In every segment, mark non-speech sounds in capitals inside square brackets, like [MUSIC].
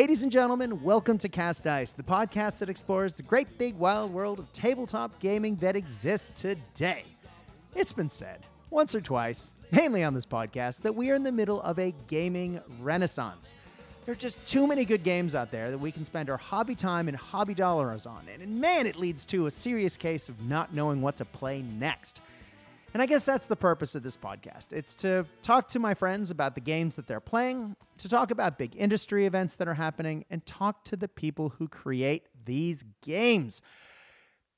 Ladies and gentlemen, welcome to Cast Dice, the podcast that explores the great big wild world of tabletop gaming that exists today. It's been said once or twice, mainly on this podcast, that we are in the middle of a gaming renaissance. There are just too many good games out there that we can spend our hobby time and hobby dollars on, and man, it leads to a serious case of not knowing what to play next. And I guess that's the purpose of this podcast. It's to talk to my friends about the games that they're playing, to talk about big industry events that are happening, and talk to the people who create these games.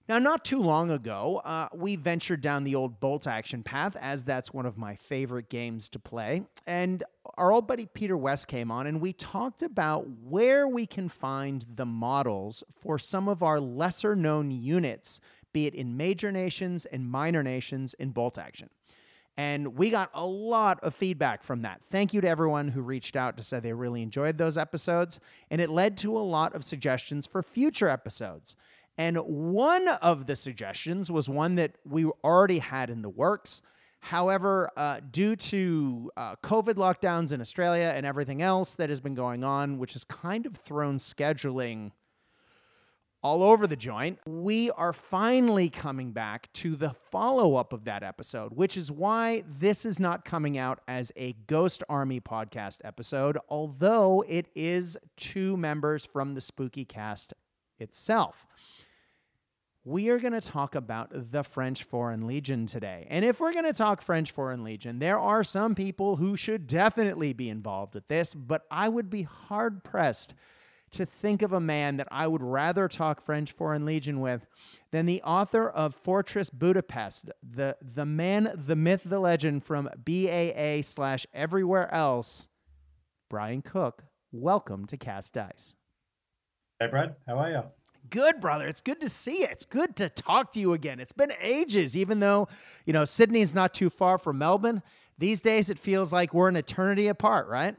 Now, not too long ago, uh, we ventured down the old bolt action path, as that's one of my favorite games to play. And our old buddy Peter West came on, and we talked about where we can find the models for some of our lesser known units be it in major nations and minor nations in bolt action. And we got a lot of feedback from that. Thank you to everyone who reached out to say they really enjoyed those episodes. And it led to a lot of suggestions for future episodes. And one of the suggestions was one that we already had in the works. However, uh, due to uh, COVID lockdowns in Australia and everything else that has been going on, which has kind of thrown scheduling all over the joint. We are finally coming back to the follow up of that episode, which is why this is not coming out as a Ghost Army podcast episode, although it is two members from the Spooky cast itself. We are going to talk about the French Foreign Legion today. And if we're going to talk French Foreign Legion, there are some people who should definitely be involved with this, but I would be hard pressed to think of a man that I would rather talk French Foreign Legion with than the author of Fortress Budapest, the, the man, the myth, the legend from BAA slash everywhere else, Brian Cook. Welcome to Cast Dice. Hey, Brad. How are you? Good, brother. It's good to see you. It's good to talk to you again. It's been ages, even though, you know, Sydney's not too far from Melbourne. These days, it feels like we're an eternity apart, right?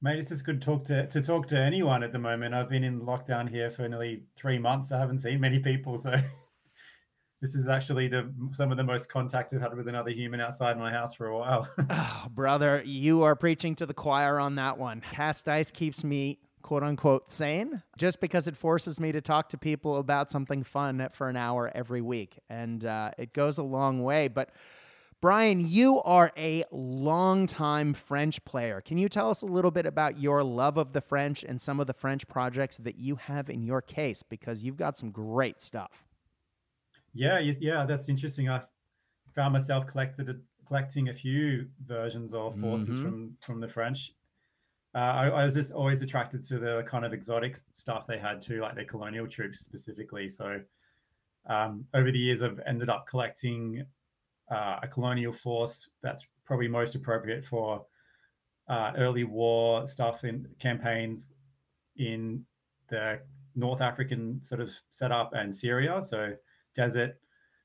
Mate, it's just good talk to to talk to anyone at the moment. I've been in lockdown here for nearly three months. I haven't seen many people, so [LAUGHS] this is actually the some of the most contact I've had with another human outside my house for a while. oh, [LAUGHS] brother, you are preaching to the choir on that one. Cast dice keeps me quote unquote sane just because it forces me to talk to people about something fun for an hour every week, and uh, it goes a long way. But Brian, you are a longtime French player. Can you tell us a little bit about your love of the French and some of the French projects that you have in your case? Because you've got some great stuff. Yeah, yeah, that's interesting. I found myself collected collecting a few versions of forces mm-hmm. from from the French. Uh, I, I, was just always attracted to the kind of exotic stuff they had too, like their colonial troops specifically. So um, over the years, I've ended up collecting uh, a colonial force that's probably most appropriate for uh, early war stuff in campaigns in the North African sort of setup and Syria. So desert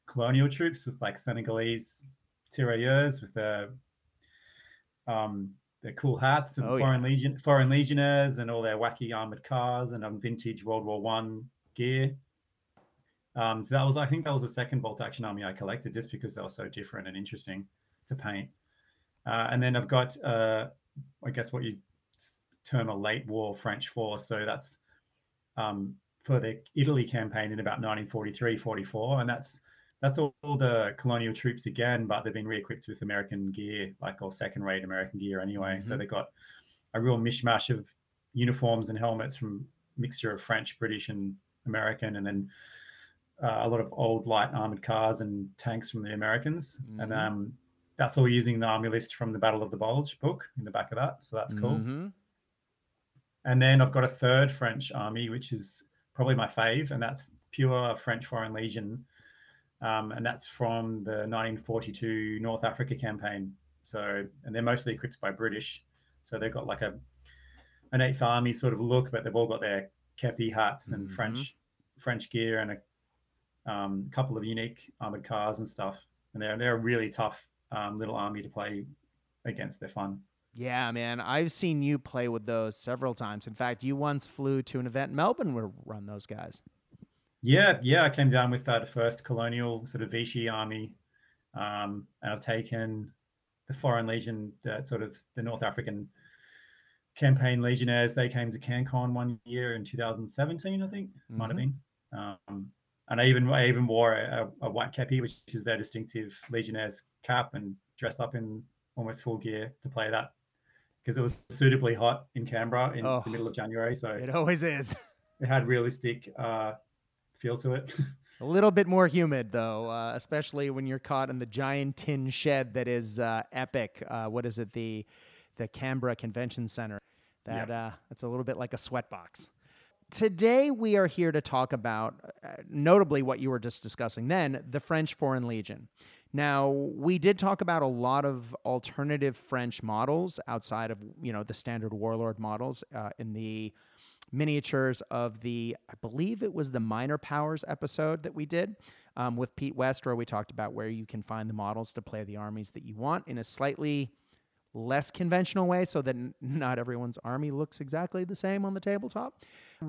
colonial troops with like Senegalese tirailleurs with their um, their cool hats and oh, foreign yeah. legion foreign legionnaires and all their wacky armored cars and um, vintage World War One gear. Um, so that was, I think, that was the second bolt action army I collected, just because they were so different and interesting to paint. Uh, and then I've got, uh, I guess, what you term a late war French force. So that's um, for the Italy campaign in about 1943, 44, and that's that's all, all, the colonial troops again, but they've been re-equipped with American gear, like or second-rate American gear anyway. Mm-hmm. So they've got a real mishmash of uniforms and helmets from mixture of French, British, and American, and then uh, a lot of old light armored cars and tanks from the Americans, mm-hmm. and um, that's all using the army list from the Battle of the Bulge book in the back of that. So that's cool. Mm-hmm. And then I've got a third French army, which is probably my fave, and that's pure French Foreign Legion, um, and that's from the 1942 North Africa campaign. So, and they're mostly equipped by British, so they've got like a an Eighth Army sort of look, but they've all got their kepi hats and mm-hmm. French French gear and a um, a couple of unique armored cars and stuff, and they're they're a really tough um, little army to play against. They're fun. Yeah, man, I've seen you play with those several times. In fact, you once flew to an event in Melbourne where run those guys. Yeah, yeah, I came down with that first colonial sort of Vichy army, um, and I've taken the Foreign Legion, the sort of the North African campaign legionnaires. They came to CanCon one year in 2017, I think, mm-hmm. might have mm-hmm. been. Um, and I even I even wore a, a, white kepi, which is their distinctive legionnaires cap, and dressed up in almost full gear to play that because it was suitably hot in Canberra in oh, the middle of January. So it always is. [LAUGHS] It had realistic uh, feel to it. [LAUGHS] A little bit more humid, though, uh, especially when you're caught in the giant tin shed that is uh, EPIC. Uh, what is it? The the Canberra Convention Center. That uh, it's a little bit like a sweatbox. Today we are here to talk about, uh, notably, what you were just discussing. Then the French Foreign Legion. Now we did talk about a lot of alternative French models outside of you know the standard warlord models uh, in the miniatures of the, I believe it was the Minor Powers episode that we did um, with Pete West, where we talked about where you can find the models to play the armies that you want in a slightly less conventional way so that n- [LAUGHS] not everyone's army looks exactly the same on the tabletop.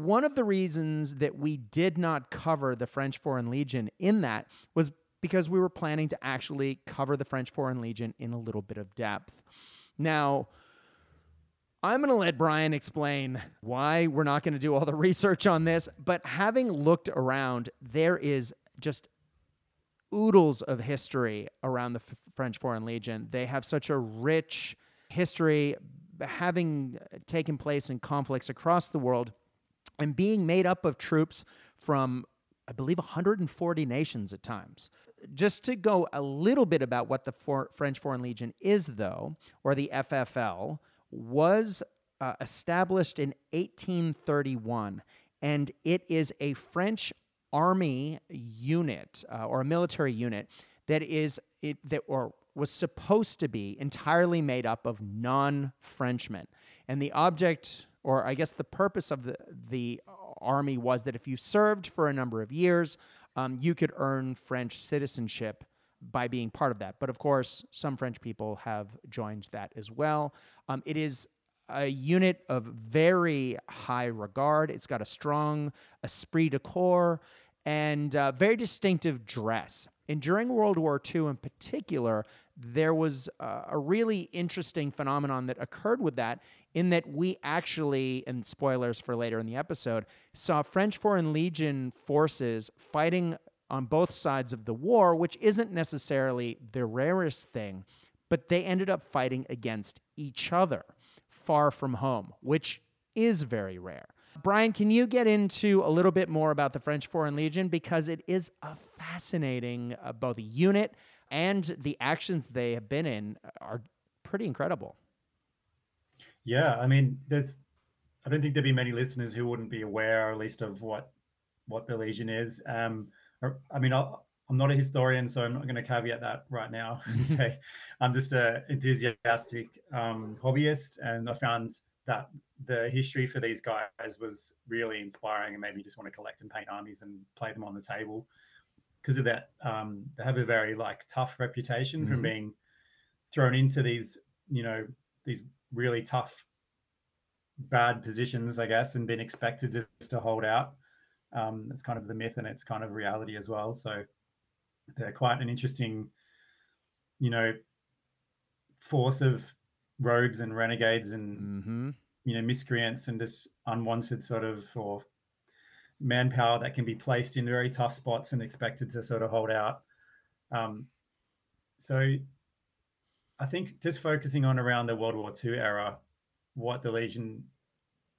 One of the reasons that we did not cover the French Foreign Legion in that was because we were planning to actually cover the French Foreign Legion in a little bit of depth. Now, I'm going to let Brian explain why we're not going to do all the [LAUGHS] research on this, but having looked around, there is just oodles of history around the F- French Foreign Legion. They have such a rich history, having taken place in conflicts across the world and being made up of troops from, I believe, 140 nations at times. Just to go a little bit about what the For- French Foreign Legion is, though, or the FFL was uh, established in 1831, and it is a French army unit uh, or a military unit that is it that or was supposed to be entirely made up of non-Frenchmen. And the object, or I guess the purpose of the the army was that if you served for a number of years, um, you could earn French citizenship by being part of that. But of course, some French people have joined that as well. Um, it is a unit of very high regard. It's got a strong esprit de corps and uh, very distinctive dress. And during World War II in particular, there was uh, a really interesting phenomenon that occurred with that, in that we actually, and spoilers for later in the episode, saw French Foreign Legion forces fighting on both sides of the war, which isn't necessarily the rarest thing, but they ended up fighting against each other far from home, which is very rare. Brian, can you get into a little bit more about the French Foreign Legion? Because it is a fascinating, uh, both unit and the actions they have been in are pretty incredible. Yeah, I mean, there's, I don't think there'd be many listeners who wouldn't be aware, at least, of what what the Legion is. Um, I mean, i am not a historian, so I'm not going to caveat that right now [LAUGHS] and say I'm just an enthusiastic um, hobbyist, and I found that the history for these guys was really inspiring, and maybe just want to collect and paint armies and play them on the table because of that. Um, they have a very like tough reputation mm-hmm. from being thrown into these, you know, these really tough, bad positions, I guess, and been expected just to hold out. Um, it's kind of the myth and it's kind of reality as well. So they're quite an interesting, you know, force of rogues and renegades and mm-hmm. you know miscreants and just unwanted sort of or manpower that can be placed in very tough spots and expected to sort of hold out. Um, so I think just focusing on around the World War II era, what the Legion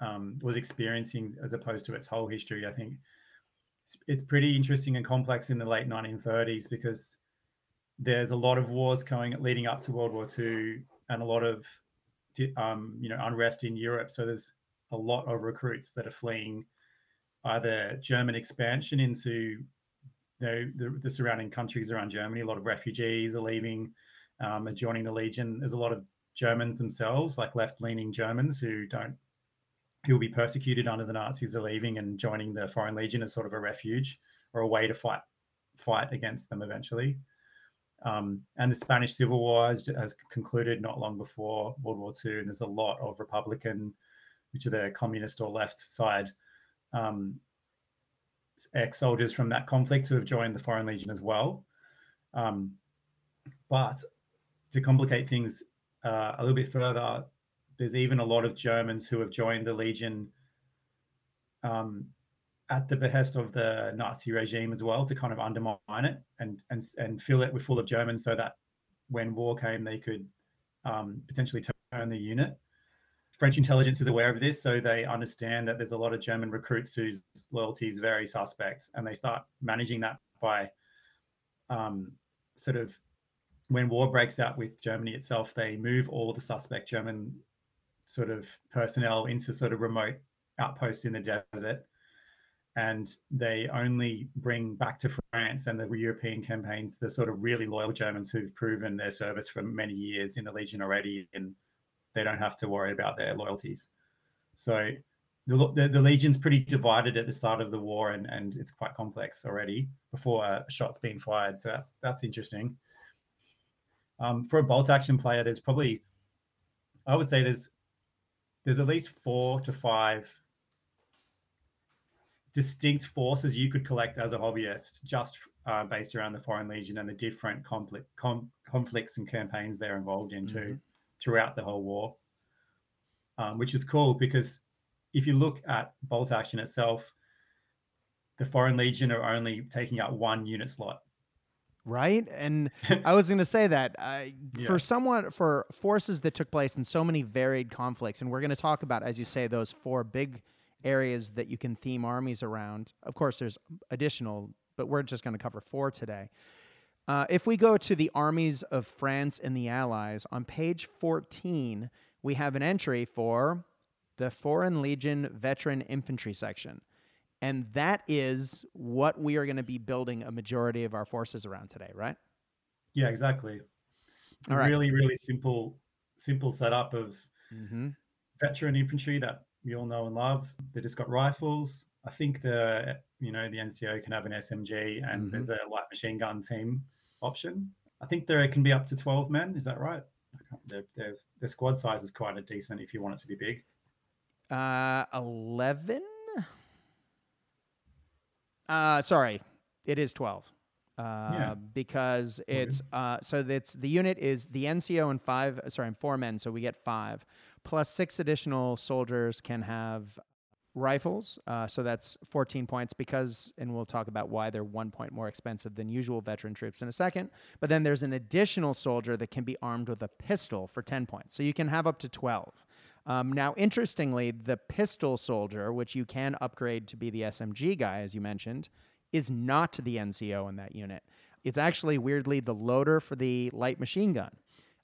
um, was experiencing as opposed to its whole history. I think it's, it's pretty interesting and complex in the late 1930s because there's a lot of wars going leading up to World War II and a lot of um, you know unrest in Europe. So there's a lot of recruits that are fleeing either German expansion into the, the, surrounding countries around Germany. A lot of refugees are leaving um, and joining the Legion. There's a lot of Germans themselves, like left-leaning Germans who don't who will be persecuted under the Nazis are leaving and joining the Foreign Legion as sort of a refuge or a way to fight fight against them eventually. Um, and the Spanish Civil War has, has, concluded not long before World War II, and there's a lot of Republican, which are the communist or left side, um, ex-soldiers from that conflict who have joined the Foreign Legion as well. Um, but to complicate things uh, a little bit further, there's even a lot of Germans who have joined the Legion um, at the behest of the Nazi regime as well to kind of undermine it and and and fill it with full of Germans so that when war came they could um, potentially turn the unit. French intelligence is aware of this, so they understand that there's a lot of German recruits whose loyalty is very suspect, and they start managing that by um, sort of when war breaks out with Germany itself, they move all the suspect German sort of personnel into sort of remote outposts in the desert. And they only bring back to France and the European campaigns the sort of really loyal Germans who've proven their service for many years in the Legion already, and they don't have to worry about their loyalties. So the, the, the, Legion's pretty divided at the start of the war, and, and it's quite complex already before a shot's been fired. So that's that's interesting. Um, for a bolt action player, there's probably, I would say there's there's at least four to five distinct forces you could collect as a hobbyist, just uh, based around the Foreign Legion and the different conflict com- conflicts and campaigns they're involved in too, mm-hmm. throughout the whole war. Um, which is cool because if you look at bolt action itself, the Foreign Legion are only taking up one unit slot right? And [LAUGHS] I was going to say that uh, yeah. for someone for forces that took place in so many varied conflicts, and we're going to talk about, as you say, those four big areas that you can theme armies around. Of course, there's additional, but we're just going to cover four today. Uh, if we go to the armies of France and the Allies on page 14, we have an entry for the Foreign Legion Veteran Infantry section. And that is what we are going to be building a majority of our forces around today, right? Yeah, exactly. It's All a right. really, really simple, simple setup of mm-hmm. veteran infantry that we all know and love. They just got rifles. I think the you know the NCO can have an SMG and mm-hmm. there's a light machine gun team option. I think there can be up to twelve men. Is that right? Their, their, their squad size is quite a decent if you want it to be big. Uh, eleven. Uh, sorry, it is 12. Uh, yeah. because it's uh, so that's the unit is the NCO and five sorry and four men so we get five. Plus six additional soldiers can have rifles uh, so that's 14 points because and we'll talk about why they're one point more expensive than usual veteran troops in a second. But then there's an additional soldier that can be armed with a pistol for 10 points. So you can have up to 12 um, now, interestingly, the pistol soldier, which you can upgrade to be the SMG guy, as you mentioned, is not the NCO in that unit. It's actually weirdly the loader for the light machine gun,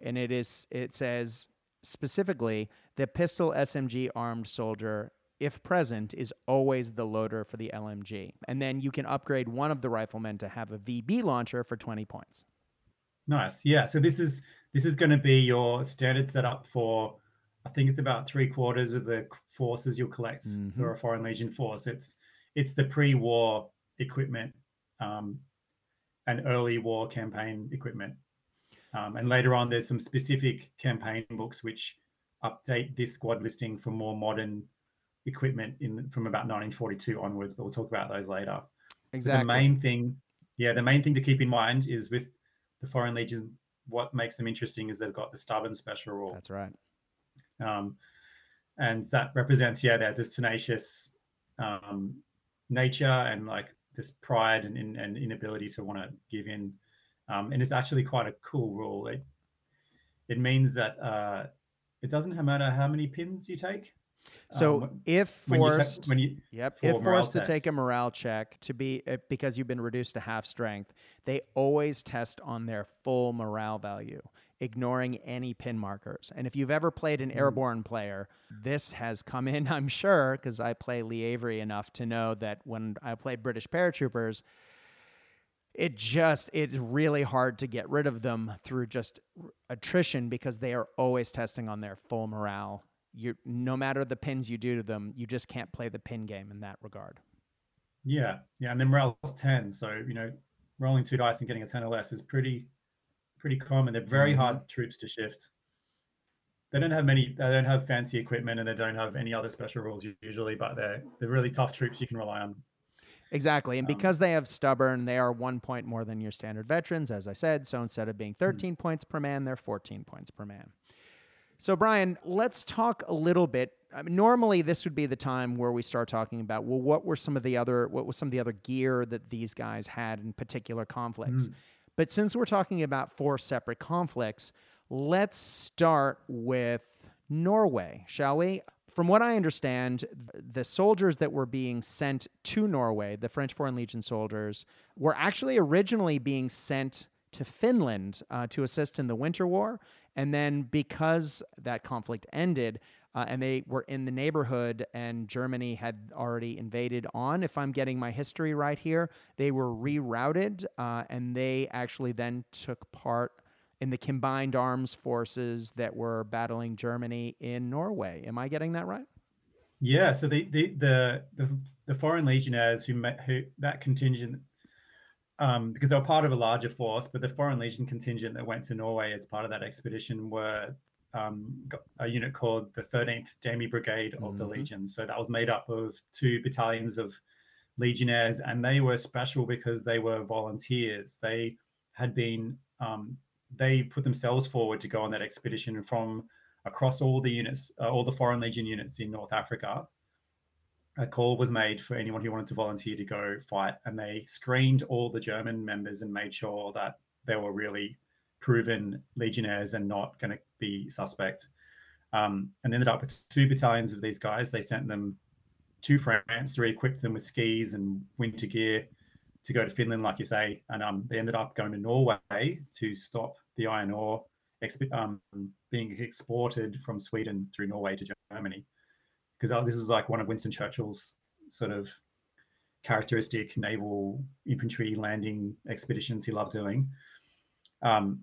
and it is. It says specifically the pistol SMG armed soldier if present, is always the loader for the LMG. And then you can upgrade one of the riflemen to have a VB launcher for 20 points. Nice. Yeah. So this is this is going to be your standard setup for I think it's about three quarters of the forces you'll collect mm-hmm. for a foreign legion force. It's it's the pre-war equipment um, and early war campaign equipment. Um, and later on, there's some specific campaign books which update this squad listing for more modern equipment in from about 1942 onwards. But we'll talk about those later. Exactly. the main thing, yeah, the main thing to keep in mind is with the foreign legions, what makes them interesting is they've got the stubborn special rule. That's right. Um, and that represents, yeah, their just tenacious um, nature and like this pride and, and inability to want to give in. Um, and it's actually quite a cool rule. It, it means that uh, it doesn't matter how many pins you take. So um, if forced, when you, ta- when you yep, if forced to take a morale check to be uh, because you've been reduced to half strength, they always test on their full morale value ignoring any pin markers. And if you've ever played an hmm. airborne player, this has come in, [LAUGHS] I'm sure, because I play Lee Avery enough to know that when I play British paratroopers, it just it's really hard to get rid of them through just attrition because they are always testing on their full morale. You no matter the pins you do to them, you just can't play the pin game in that regard. Yeah, yeah, and then morale is ten, so you know, rolling two dice and getting a ten or less is pretty pretty common. They're very mm-hmm. hard troops to shift. They don't have many. They don't have fancy equipment, and they don't have any other special rules usually. But they're they're really tough troops you can rely on. Exactly, and um, because they have stubborn, they are one point more than your standard veterans, as I said. So instead of being mm. 13 mm-hmm. points per man, they're 14 points per man. So, Brian, let's talk a little bit. I mean, normally, this would be the time where we start talking about well, what were some of the other what was some of the other gear that these guys had in particular conflicts. Mm. But since we're talking about four separate conflicts, let's start with Norway, shall we? From what I understand, the soldiers that were being sent to Norway, the French Foreign Legion soldiers, were actually originally being sent to Finland uh, to assist in the Winter War. And then because that conflict ended, uh, and they were in the neighborhood, and Germany had already invaded on. If I'm getting my history right here, they were rerouted, uh, and they actually then took part in the combined arms forces that were battling Germany in Norway. Am I getting that right? Yeah. So the the the the, the foreign legionnaires who met who that contingent um, because they were part of a larger force, but the Foreign Legion contingent that went to Norway as part of that expedition were um, a unit called the 13th Demi Brigade of mm-hmm. the Legion. So that was made up of two battalions of legionnaires, and they were special because they were volunteers. They had been, um, they put themselves forward to go on that expedition from across all the units, uh, all the Foreign Legion units in North Africa a call was made for anyone who wanted to volunteer to go fight, and they screened all the German members and made sure that they were really proven legionnaires and not going to be suspect. Um, and ended up with two battalions of these guys. They sent them to France to re-equip them with skis and winter gear to go to Finland, like you say. And um, they ended up going to Norway to stop the iron ore exp- um, being exported from Sweden through Norway to Germany because uh, this was like one of Winston Churchill's sort of characteristic naval infantry landing expeditions he loved doing. Um,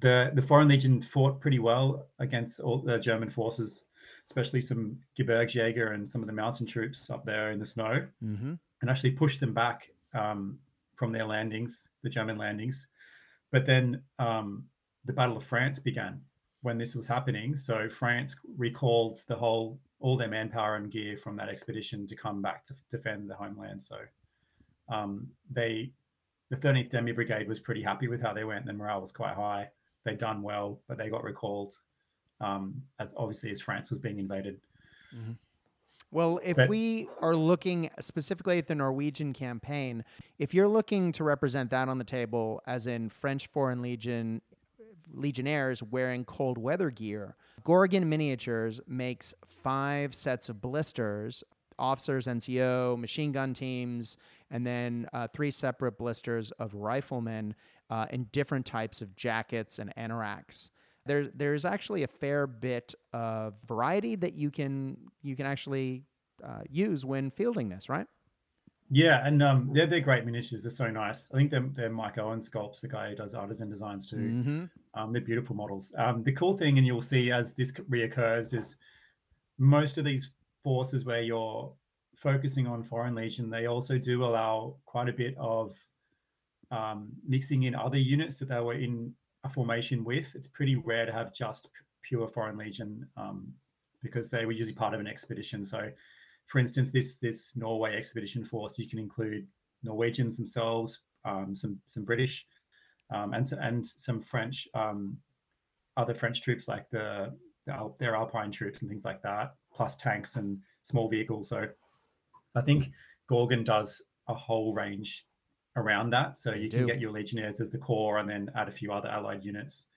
the the Foreign Legion fought pretty well against all the German forces, especially some Gebirgsjäger and some of the mountain troops up there in the snow, mm-hmm. and actually pushed them back um, from their landings, the German landings. But then um, the Battle of France began when this was happening. So France recalled the whole all their manpower and gear from that expedition to come back to defend the homeland. So um, they, the 13th Demi Brigade was pretty happy with how they went. The morale was quite high. They'd done well, but they got recalled um, as obviously as France was being invaded. Mm-hmm. Well, if but, we are looking specifically at the Norwegian campaign, if you're looking to represent that on the table, as in French Foreign Legion legionnaires wearing cold weather gear. Gorgon Miniatures makes five sets of blisters officers, NCO, machine gun teams, and then uh, three separate blisters of riflemen uh, in different types of jackets and anoraks. There's there's actually a fair bit of variety that you can you can actually uh, use when fielding this, right? Yeah, and um, they're they're great miniatures. They're so nice. I think they're, they're Mike Owen sculpts, the guy who does artisan designs too. Mm-hmm. Um, they're beautiful models. Um, the cool thing, and you'll see as this reoccurs, is most of these forces where you're focusing on foreign legion, they also do allow quite a bit of um, mixing in other units that they were in a formation with. It's pretty rare to have just pure foreign legion um, because they were usually part of an expedition. So for instance, this this Norway expedition force, you can include Norwegians themselves, um, some some British, um, and and some French, um, other French troops like the, the their Alpine troops and things like that, plus tanks and small vehicles. So I think Gorgon does a whole range around that. So you can get your Legionnaires as the core, and then add a few other allied units.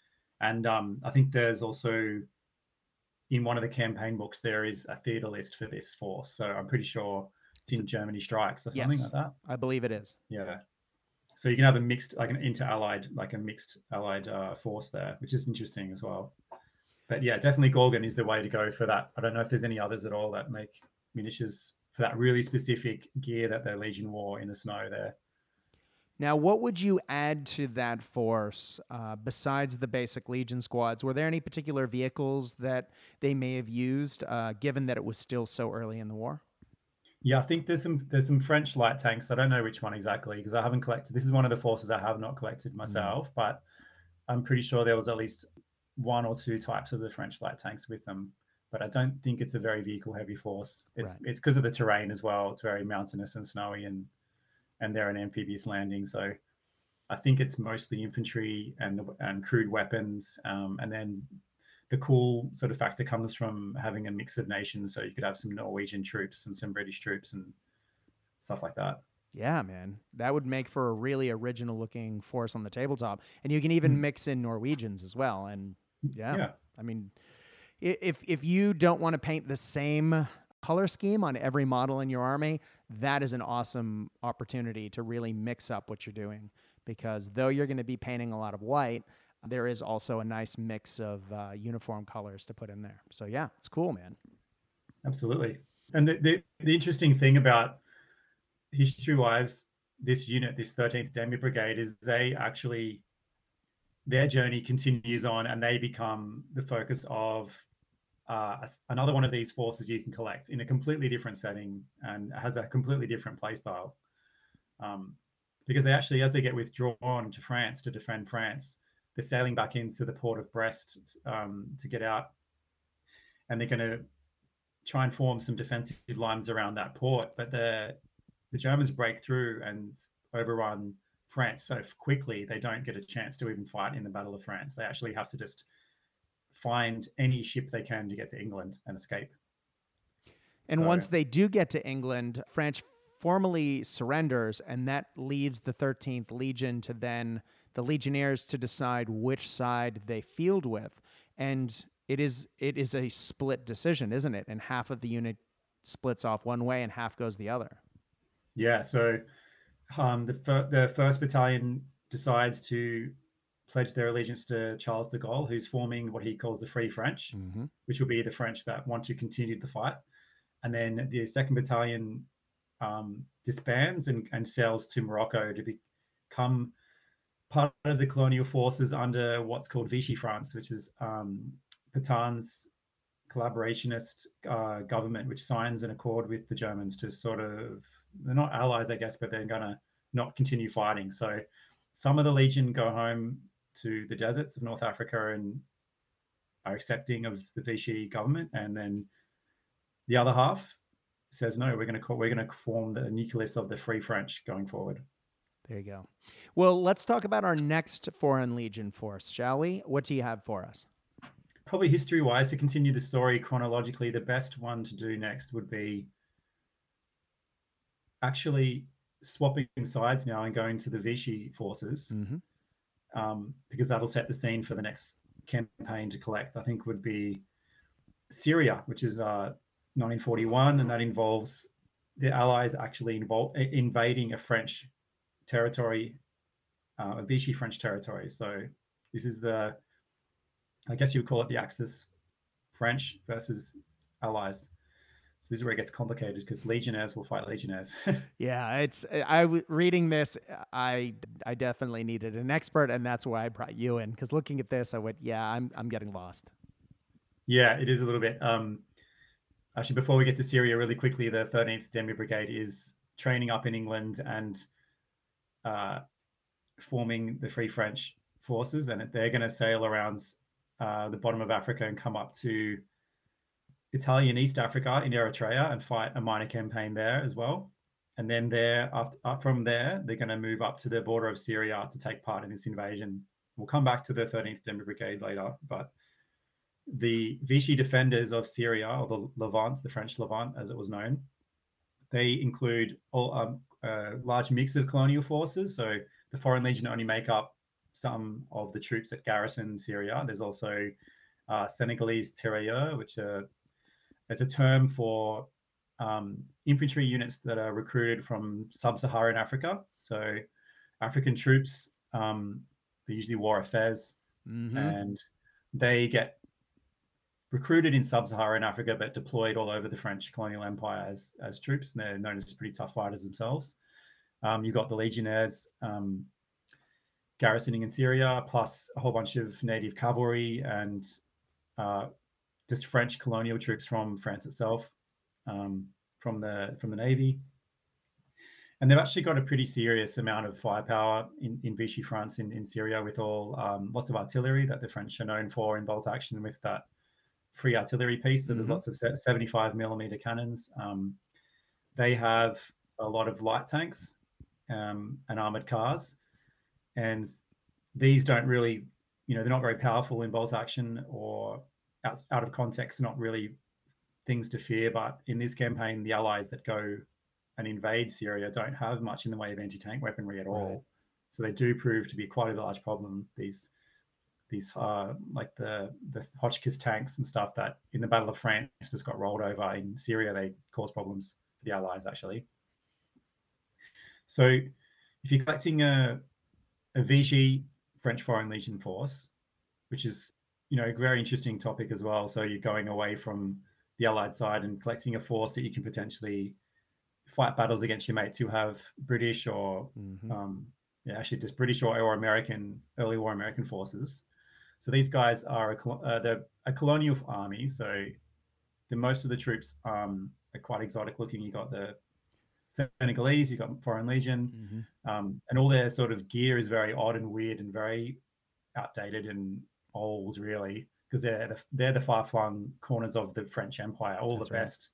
And um, I think there's also in one of the campaign books there is a theater list for this force. So I'm pretty sure it's in Germany Strikes or something yes, like that. I believe it is. Yeah. So you can have a mixed, like an inter-allied, like a mixed allied uh, force there, which is interesting as well. But yeah, definitely Gorgon is the way to go for that. I don't know if there's any others at all that make miniatures for that really specific gear that the Legion wore in the snow there. Now, what would you add to that force uh, besides the basic Legion squads? Were there any particular vehicles that they may have used, uh, given that it was still so early in the war? Yeah, I think there's some there's some French light tanks. I don't know which one exactly because I haven't collected. This is one of the forces I have not collected myself, mm. but I'm pretty sure there was at least one or two types of the French light tanks with them. But I don't think it's a very vehicle heavy force. It's right. it's because of the terrain as well. It's very mountainous and snowy and and they're an amphibious landing. So I think it's mostly infantry and and crude weapons, um, and then the cool sort of factor comes from having a mix of nations. So you could have some Norwegian troops and some British troops and stuff like that. Yeah, man. That would make for a really original looking force on the tabletop. And you can even mm mix in Norwegians as well. And yeah, yeah. I mean, if if you don't want to paint the same color scheme on every model in your army, that is an awesome opportunity to really mix up what you're doing. Because though you're going to be painting a lot of white, there is also a nice mix of uh, uniform colors to put in there. So yeah, it's cool, man. Absolutely. And the, the, the interesting thing about history wise, this unit, this 13th Demi Brigade, is they actually their journey continues on and they become the focus of uh, another one of these forces you can collect in a completely different setting and has a completely different playstyle. Um, because they actually, as they get withdrawn to France to defend France, they're sailing back into the port of Brest um, to get out, and they're going to try and form some defensive lines around that port. But the the Germans break through and overrun France so quickly they don't get a chance to even fight in the Battle of France. They actually have to just find any ship they can to get to England and escape. And so, once they do get to England, French formally surrenders, and that leaves the 13th Legion to then the Legionnaires to decide which side they field with. And it is it is a split decision, isn't it? And half of the unit splits off one way and half goes the other. Yeah. So um, the fir- the first battalion decides to pledge their allegiance to Charles de Gaulle, who's forming what he calls the Free French, mm-hmm. which will be the French that want to continue the fight. And then the second battalion um, disbands and, and sails to Morocco to become part of the colonial forces under what's called Vichy France, which is um, Petain's collaborationist uh, government, which signs an accord with the Germans to sort of, they're not allies, I guess, but they're going to not continue fighting. So some of the Legion go home to the deserts of North Africa and are accepting of the Vichy government, and then the other half says no. We're going to we're going to form the nucleus of the Free French going forward. There you go. Well, let's talk about our next Foreign Legion force, shall we? What do you have for us? Probably history wise, to continue the story chronologically, the best one to do next would be actually swapping sides now and going to the Vichy forces. Mm-hmm um, because that'll set the scene for the next campaign to collect. I think would be Syria, which is uh, 1941, and that involves the Allies actually invading a French territory, uh, a Vichy French territory. So this is the, I guess you would call it the Axis French versus Allies. So this is where it gets complicated because legionnaires will fight legionnaires. [LAUGHS] yeah, it's I reading this. I I definitely needed an expert, and that's why I brought you in. Because looking at this, I went, yeah, I'm I'm getting lost. Yeah, it is a little bit. Um, actually, before we get to Syria, really quickly, the 13th Demi Brigade is training up in England and uh, forming the Free French forces, and they're going to sail around uh, the bottom of Africa and come up to Italian East Africa in Eritrea and fight a minor campaign there as well. And then there, after, uh, from there, they're going to move up to the border of Syria to take part in this invasion. We'll come back to the 13th Demi Brigade later, but the Vichy defenders of Syria, or the Levant, the French Levant as it was known, they include all, um, a large mix of colonial forces. So the Foreign Legion only make up some of the troops that garrison Syria. There's also uh, Senegalese tirailleurs, which are it's a term for um, infantry units that are recruited from sub-Saharan Africa. So African troops, um, they usually wore a fez, mm-hmm. and they get recruited in sub-Saharan Africa, but deployed all over the French colonial empire as as troops. And they're known as pretty tough fighters themselves. Um, you've got the legionnaires um, garrisoning in Syria, plus a whole bunch of native cavalry and uh, just French colonial troops from France itself, um, from the from the navy, and they've actually got a pretty serious amount of firepower in, in Vichy France in, in Syria with all um, lots of artillery that the French are known for in bolt action with that free artillery piece. So mm-hmm. there's lots of 75 millimeter cannons. Um, they have a lot of light tanks um, and armored cars, and these don't really, you know, they're not very powerful in bolt action or out, out of context, not really things to fear. But in this campaign, the allies that go and invade Syria don't have much in the way of anti-tank weaponry at all. Right. So they do prove to be quite a large problem. These these uh, like the the Hotchkiss tanks and stuff that in the Battle of France just got rolled over in Syria. They cause problems for the Allies actually. So if you're collecting a a Vichy French Foreign Legion force, which is you know a very interesting topic as well. So you're going away from the Allied side and collecting a force that you can potentially fight battles against your mates who have British or mm-hmm. um, yeah, actually just British or, or American early war American forces. So these guys are a, uh, they're a colonial army. So the most of the troops um, are quite exotic looking. You got the Senegalese, you got Foreign Legion, mm-hmm. um, and all their sort of gear is very odd and weird and very outdated and old, really, because they're the, they're the far flung corners of the French Empire. All That's the right. best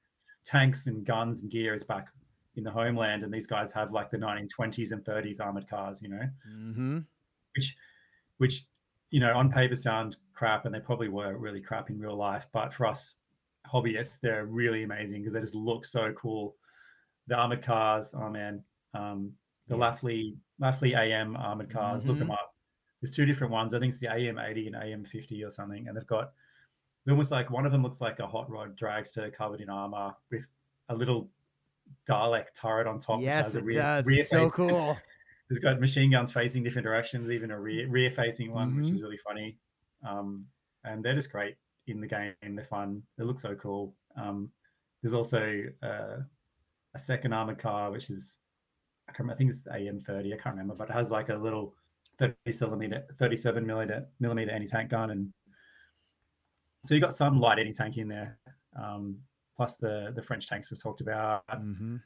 tanks and guns and gear is back in the homeland, and these guys have like the 1920s and 30s armored cars, you know, mm-hmm. which which you know, on paper sound crap, and they probably were really crap in real life. But for us hobbyists, they're really amazing because they just look so cool. The armored cars, oh man, um, the yes. Laffly Laffly AM armored cars, mm-hmm. look them up. There's two different ones. I think it's the AM80 and AM50 or something, and they've got almost like one of them looks like a hot rod dragster covered in armor with a little Dalek turret on top. Yes, it rear, does. Rear it's so cool. [LAUGHS] it's got machine guns facing different directions, even a rear rear facing one, mm-hmm. which is mm-hmm. really funny. Um, and they're just great in the game. They're fun. They look so cool. Um, there's also uh, a second armored car, which is I, can't, I think it's AM30. I can't remember, but it has like a little 30 millimeter, 37 millimeter, millimeter anti-tank gun, and so you got some light anti-tank in there, um, plus the the French tanks we've talked about. Mm-hmm.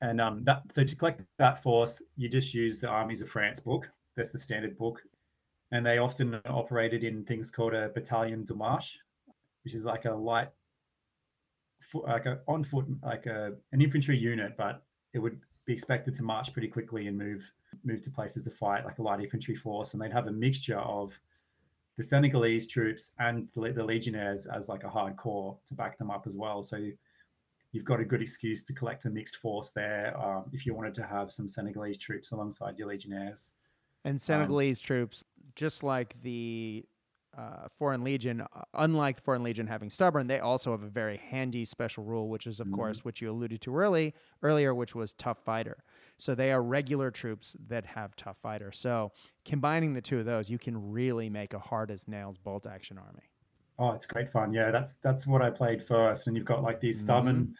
And um, that so to collect that force, you just use the Armies of France book. That's the standard book, and they often operated in things called a battalion de marche, which is like a light, like a on foot, like a an infantry unit, but it would be expected to march pretty quickly and move move to places to fight, like a light infantry force. And they'd have a mixture of the Senegalese troops and the, the legionnaires as like a hardcore to back them up as well. So you've got a good excuse to collect a mixed force there um, if you wanted to have some Senegalese troops alongside your legionnaires. And Senegalese um, troops, just like the uh, Foreign Legion, uh, unlike the Foreign Legion having stubborn, they also have a very handy special rule, which is, of mm-hmm. course, which you alluded to early earlier, which was tough fighter. So they are regular troops that have tough fighter. So combining the two of those, you can really make a hard as nails bolt action army. Oh, it's great fun. Yeah, that's that's what I played first. And you've got like these stubborn mm-hmm.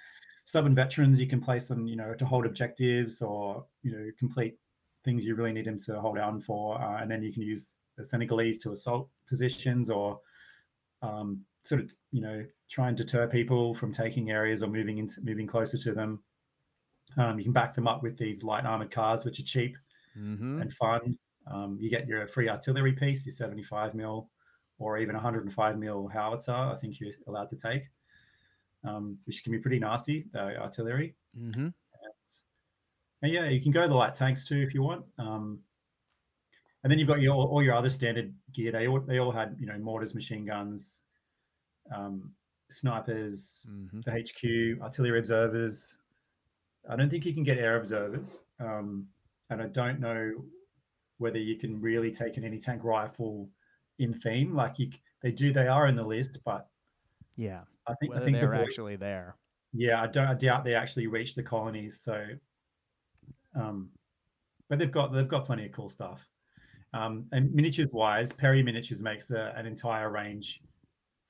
stubborn veterans you can place on, you know, to hold objectives or, you know, complete things you really need them to hold on for. Uh, and then you can use the Senegalese to assault positions or um, sort of, you know, try and deter people from taking areas or moving into moving closer to them. Um, you can back them up with these light armored cars, which are cheap mm-hmm. and fun. Um, you get your free artillery piece, your 75 mil or even 105 mil howitzer. I think you're allowed to take, um, which can be pretty nasty. The artillery. Mm-hmm. And, yeah, you can go the light tanks too if you want. Um, and then you've got your all your other standard gear. They all they all had you know mortars, machine guns, um, snipers, mm-hmm. the HQ, artillery observers. I don't think you can get air observers, um, and I don't know whether you can really take an anti-tank rifle in theme. Like you, they do, they are in the list, but yeah, I think Whether I think they're the actually there. Yeah, I don't. I doubt they actually reach the colonies. So, um, but they've got they've got plenty of cool stuff. Um, and miniatures wise, Perry Miniatures makes a, an entire range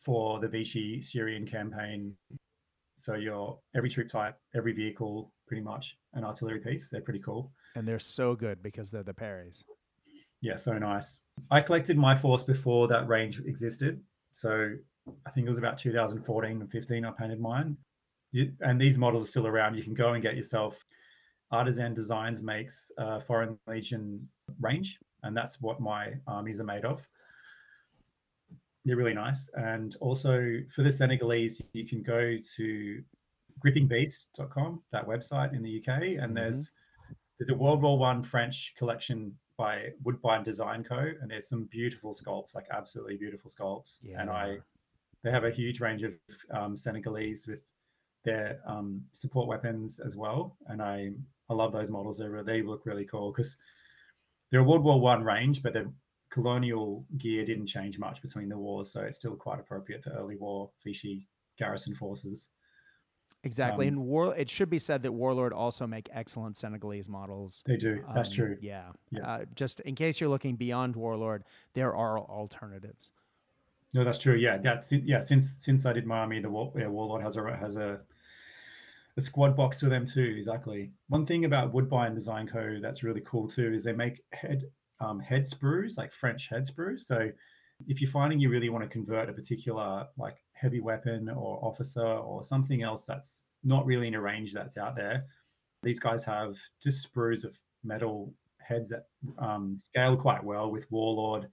for the Vichy Syrian campaign. So your every troop type, every vehicle, pretty much an artillery piece. They're pretty cool. And they're so good because they're the Perrys. Yeah, so nice. I collected my force before that range existed. So I think it was about 2014 and 15 I painted mine. And these models are still around. You can go and get yourself. Artisan Designs makes a Foreign Legion range, and that's what my armies are made of. They're really nice. And also for the Senegalese, you can go to grippingbeast.com, that website in the UK, and mm-hmm. there's there's a World War One French collection by Woodbine Design Co. And there's some beautiful sculpts, like absolutely beautiful sculpts. Yeah. And I they have a huge range of um, Senegalese with their um, support weapons as well, and I I love those models. They they look really cool because they're a World War One range, but the colonial gear didn't change much between the wars, so it's still quite appropriate for early war Vichy garrison forces. Exactly, um, and war. It should be said that Warlord also make excellent Senegalese models. They do. That's um, true. Yeah. yeah. Uh, just in case you're looking beyond Warlord, there are alternatives. No, that's true. Yeah, that's yeah. Since since I did Miami, the War, yeah, Warlord has a has a a squad box for them too. Exactly. One thing about Woodbine Design Co. that's really cool too is they make head um, head sprues, like French head sprues. So if you're finding you really want to convert a particular like heavy weapon or officer or something else that's not really in a range that's out there, these guys have just sprues of metal heads that um, scale quite well with Warlord,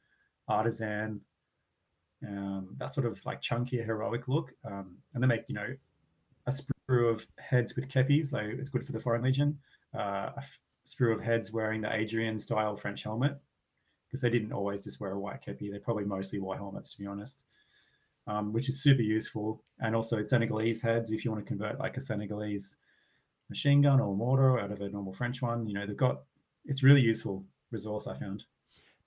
Artisan, um, that sort of like chunkier heroic look. Um, and they make, you know, sprue of heads with kepis, so it's good for the Foreign Legion. Uh, a sprue of heads wearing the Adrian style French helmet, because they didn't always just wear a white kepi. They're probably mostly white helmets, to be honest, um, which is super useful. And also Senegalese heads, if you want to convert like a Senegalese machine gun or mortar out of a normal French one, you know, they've got it's really useful resource I found.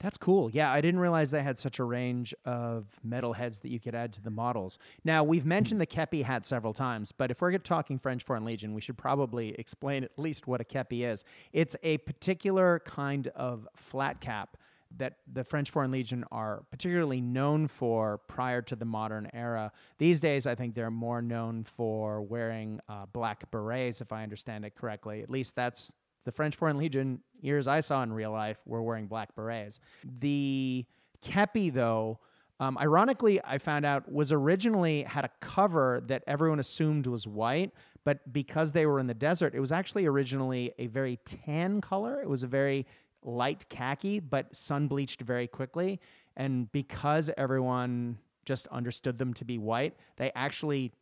That's cool. Yeah, I didn't realize they had such a range of metal heads that you could add to the models. Now, we've mentioned the Kepi hat several times, but if we're talking French Foreign Legion, we should probably explain at least what a Kepi is. It's a particular kind of flat cap that the French Foreign Legion are particularly known for prior to the modern era. These days, I think they're more known for wearing uh, black berets, if I understand it correctly. At least that's the French Foreign Legion years I saw in real life were wearing black berets. The kepi, though, um, ironically, I found out was originally had a cover that everyone assumed was white, but because they were in the desert, it was actually originally a very tan color. It was a very light khaki, but sun bleached very quickly. And because everyone just understood them to be white, they actually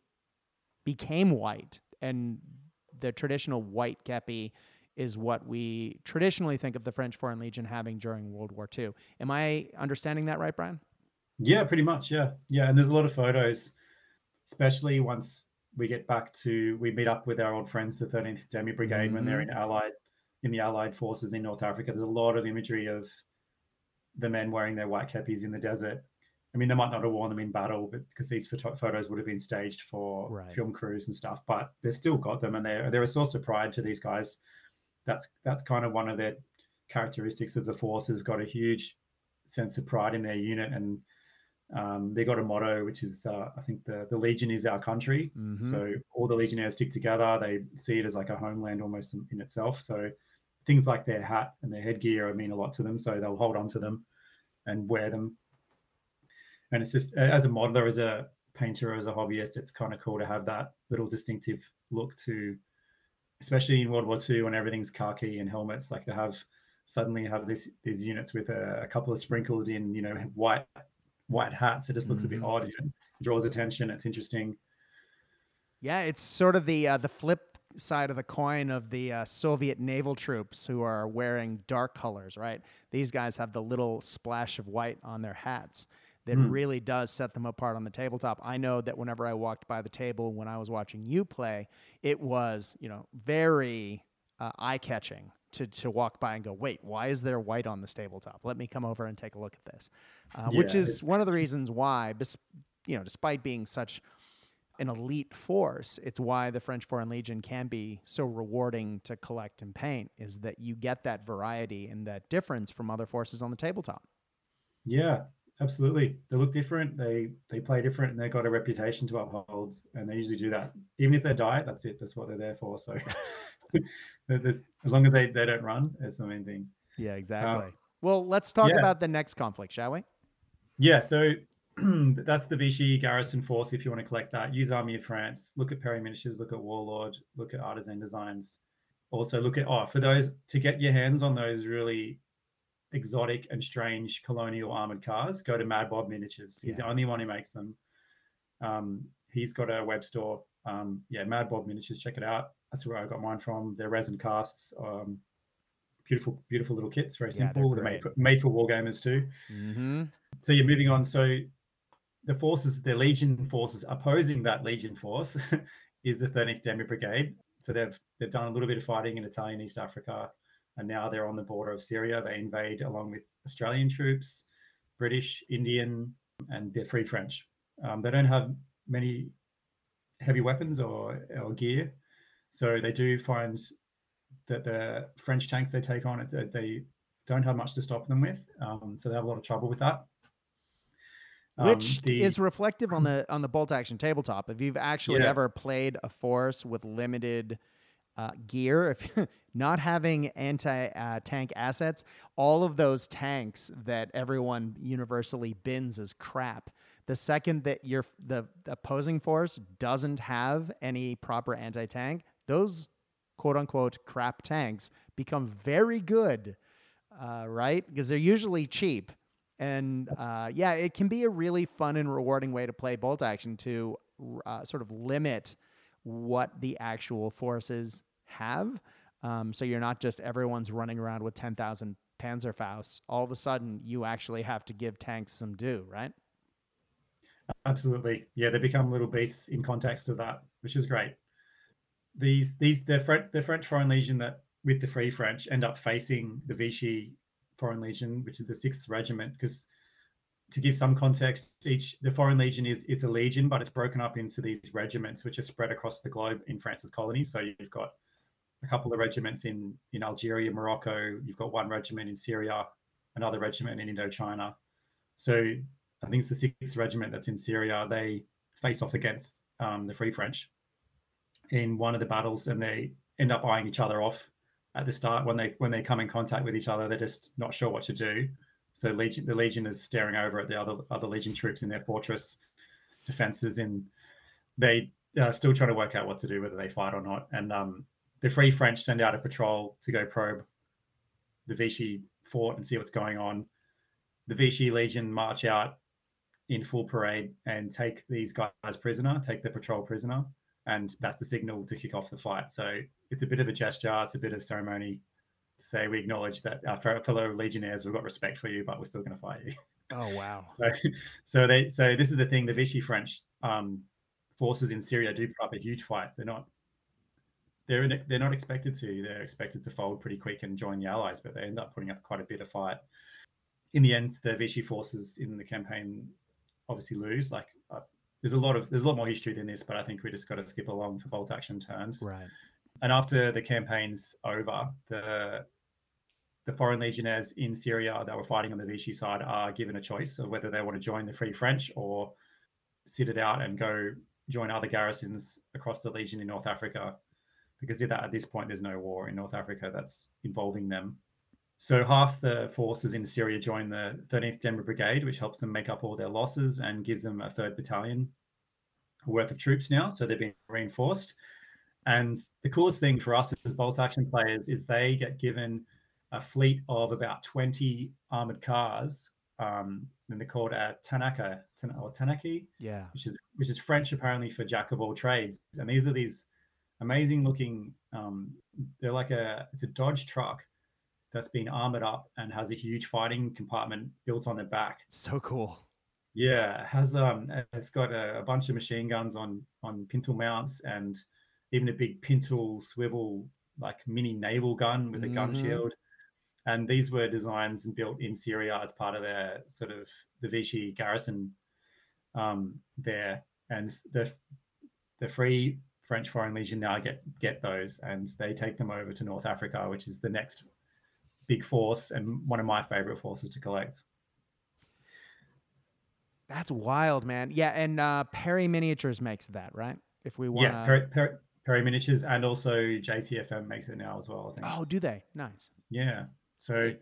became white. And the traditional white kepi is what we traditionally think of the French Foreign Legion having during World War II. Am I understanding that right, Brian? Yeah, pretty much. Yeah. Yeah. And there's a lot of photos, especially once we get back to, we meet up with our old friends, the 13th Demi Brigade, mm-hmm. when they're mm-hmm. in Allied, in the Allied forces in North Africa. There's a lot of imagery of the men wearing their white kepis in the desert. I mean, they might not have worn them in battle, but because these photo- photos would have been staged for right. film crews and stuff, but they've still got them, and they're they're a source of pride to these guys that's that's kind of one of their characteristics as a force has got a huge sense of pride in their unit and um, they got a motto which is uh, i think the, the legion is our country. Mm-hmm. so all the legionnaires stick together. They see it as like a homeland almost in, in, itself. So things like their hat and their headgear mean a lot to them. So they'll hold on to them and wear them. And it's just as a modeler as a painter as a hobbyist it's kind of cool to have that little distinctive look to especially in World War II when everything's khaki and helmets, like to have suddenly have this these units with a, a couple of sprinkled in, you know, white white hats. It just looks mm-hmm. a bit mm-hmm. odd. You know? It draws attention. It's interesting. Yeah, it's sort of the uh, the flip side of the coin of the uh, Soviet naval troops who are wearing dark colors, right? These guys have the little splash of white on their hats that mm. really does set them apart on the tabletop. I know that whenever I walked by the table when I was watching you play, it was, you know, very uh, eye catching to, to walk by and go, wait, why is there white on this tabletop? Let me come over and take a look at this. Uh, yeah, which is one of the reasons why, you know, despite being such an elite force, it's why the French Foreign Legion can be so rewarding to collect and paint, is that you get that variety and that difference from other forces on the tabletop. Yeah, Absolutely, they look different. They they play different, and they've got a reputation to uphold, and they usually do that. Even if they diet. that's it. That's what they're there for. So, [LAUGHS] [LAUGHS] as long as they, they don't run, it's the main thing. Yeah, exactly. Uh, well, let's talk yeah. about the next conflict, shall we? Yeah. So [CLEARS THROAT] that's the Vichy garrison force. If you want to collect that, use Army of France. Look at Perry Miniatures. Look at Warlord. Look at Artisan Designs. Also, look at oh, for those to get your hands on those really exotic and strange colonial armored cars, go to Mad Bob Miniatures. He's yeah. the only one who makes them. Um, he's got a web store. Um, yeah, Mad Bob Miniatures. Check it out. That's where I got mine from. They're resin casts. Um, beautiful, beautiful little kits. Very simple. Yeah, they're, they're made, for, made for war gamers too. Mm-hmm. So you're moving on. So the forces, the Legion forces opposing that Legion force [LAUGHS] is the 13th Demi Brigade. So they've they've done a little bit of fighting in Italian East Africa, and now they're on the border of Syria. They invade along with Australian troops, British, Indian, and they're Free French. Um, they don't have many heavy weapons or, or gear, so they do find that the French tanks they take on, they don't have much to stop them with. Um, so they have a lot of trouble with that. Um, Which the, is reflective on the on the bolt action tabletop. If you've actually yeah. ever played a force with limited uh, gear, if [LAUGHS] not having anti uh, tank assets, all of those tanks that everyone universally bins as crap. The second that your the opposing force doesn't have any proper anti tank, those quote unquote crap tanks become very good, uh, right? Because they're usually cheap. And uh, yeah, it can be a really fun and rewarding way to play bolt action to uh, sort of limit what the actual forces have. Um, so you're not just everyone's running around with 10,000 Panzerfaust. All of a sudden, you actually have to give tanks some due, right? Absolutely. Yeah, they become little beasts in context of that, which is great these these the French the French Foreign Legion that with the Free French end up facing the Vichy Foreign Legion, which is the Sixth Regiment, because to give some context, each the Foreign Legion is it's a legion, but it's broken up into these regiments, which are spread across the globe in France's colonies. So you've got a couple of regiments in in Algeria, Morocco. You've got one regiment in Syria, another regiment in Indochina. So I think it's the Sixth Regiment that's in Syria. They face off against um, the Free French in one of the battles and they end up eyeing each other off at the start when they when they come in contact with each other they're just not sure what to do so legion the legion is staring over at the other other legion troops in their fortress defenses and they are still trying to work out what to do whether they fight or not. And um, the free french send out a patrol to go probe the vichy fort and see what's going on. The vichy legion march out in full parade and take these guys prisoner take the patrol prisoner and that's the signal to kick off the fight. So it's a bit of a gesture, it's a bit of ceremony to say we acknowledge that our fellow legionnaires, we've got respect for you, but we're still going to fight you. Oh wow! [LAUGHS] So, so they, so this is the thing: the Vichy French um, forces in Syria do put up a huge fight. They're not, they're in, they're not expected to. They're expected to fold pretty quick and join the Allies, but they end up putting up quite a bit of fight. In the end, the Vichy forces in the campaign obviously lose. Like uh, there's a lot of there's a lot more history than this, but I think we just got to skip along for bolt action terms. Right. And after the campaign's over, the the foreign legionnaires in Syria that were fighting on the Vichy side are given a choice of whether they want to join the Free French or sit it out and go join other garrisons across the Legion in North Africa, because at this point there's no war in North Africa that's involving them. So half the forces in Syria join the 13th Demi Brigade, which helps them make up all their losses and gives them a third battalion worth of troops now. So they're being reinforced. And the coolest thing for us as bolt action players is they get given a fleet of about 20 armored cars. Um, and they're called a Tanaka or Tanaki, yeah, which is which is French apparently for jack of all trades. And these are these amazing looking. Um, they're like a it's a Dodge truck that's been armored up and has a huge fighting compartment built on the back. So cool. Yeah, has um, it's got a, a, bunch of machine guns on on pintle mounts and even a big pintle swivel like mini naval gun with a mm-hmm. gun shield. And these were designs and built in Syria as part of their sort of the Vichy garrison um, there. And the the Free French Foreign Legion now get get those, and they take them over to North Africa, which is the next big force and one of my favorite forces to collect. That's wild, man. Yeah, and uh, Perry Miniatures makes that, right? If we want, yeah, Perry, Perry, Perry, Miniatures, and also JTFM makes it now as well. I think. Oh, do they? Nice. Yeah. So,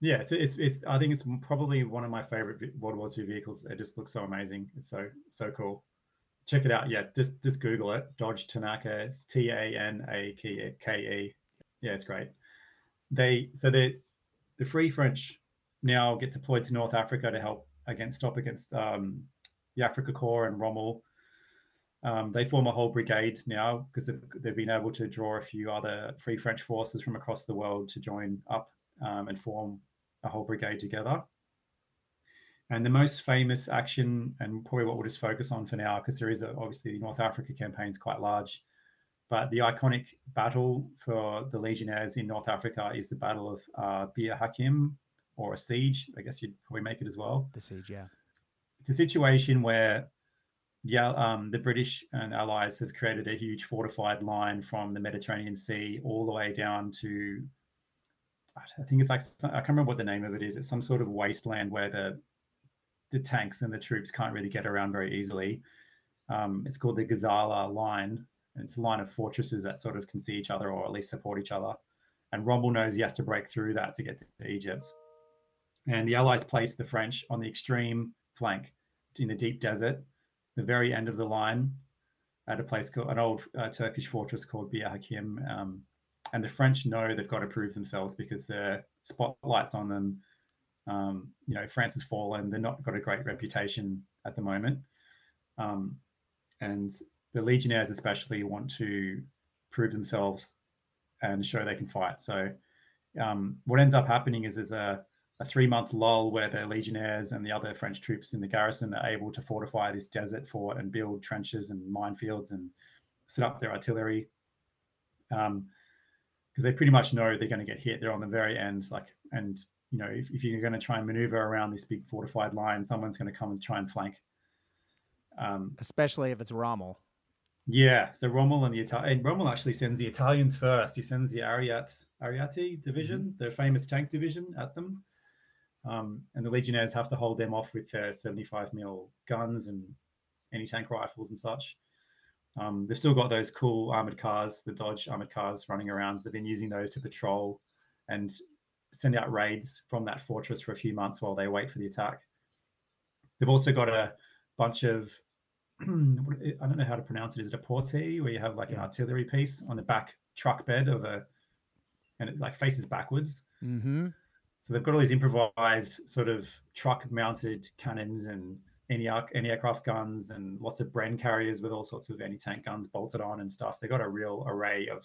yeah, it's, it's it's I think it's probably one of my favorite World War II vehicles. It just looks so amazing. It's so so cool. Check it out. Yeah, just just Google it. Dodge Tanaka. It's T A N A K E. Yeah, it's great they so the the Free French now get deployed to North Africa to help against stop against um, the Afrika Korps and Rommel. Um, they form a whole brigade now because they've, they've been able to draw a few other Free French forces from across the world to join up um, and form a whole brigade together. And the most famous action, and probably what we'll just focus on for now, because there is a, obviously the North Africa campaign is quite large, but the iconic battle for the Legionnaires in North Africa is the Battle of uh, Bir Hakim, or a siege. I guess you'd probably make it as well. The siege, yeah. It's a situation where yeah, um, the British and Allies have created a huge fortified line from the Mediterranean Sea all the way down to, I think it's like I can't remember what the name of it is. It's some sort of wasteland where the the tanks and the troops can't really get around very easily. Um, it's called the Gazala line. And it's a line of fortresses that sort of can see each other or at least support each other. And Rommel knows he has to break through that to get to Egypt. And the Allies place the French on the extreme flank in the deep desert the very end of the line at a place called an old uh, Turkish fortress called Bir Hakim. Um, and the French know they've got to prove themselves because their spotlights on them. Um, you know, France has fallen. They're not got a great reputation at the moment. Um, and the Legionnaires, especially, want to prove themselves and show they can fight. So, um, what ends up happening is there's a a three month lull where the legionnaires and the other French troops in the garrison are able to fortify this desert fort and build trenches and minefields and set up their artillery. Um, because they pretty much know they're going to get hit. They're on the very end, like, and you know, if, if you're going to try and maneuver around this big fortified line, someone's going to come and try and flank. Um, Especially if it's Rommel. Yeah, so Rommel and the Italian Rommel actually sends the Italians first. He sends the Ariat Ariete division, mm-hmm. their famous tank division, at them. Um, and the Legionnaires have to hold them off with their 75 mil guns and anti tank rifles and such. Um, they've still got those cool armored cars, the Dodge armored cars running around. They've been using those to patrol and send out raids from that fortress for a few months while they wait for the attack. They've also got a bunch of [CLEARS THROAT] I don't know how to pronounce it. Is it a portée where you have like yeah. an artillery piece on the back truck bed of a, and it like faces backwards. Mm-hmm. So they've got all these improvised sort of truck-mounted cannons and any any aircraft guns and lots of Bren carriers with all sorts of anti-tank guns bolted on and stuff. They've got a real array of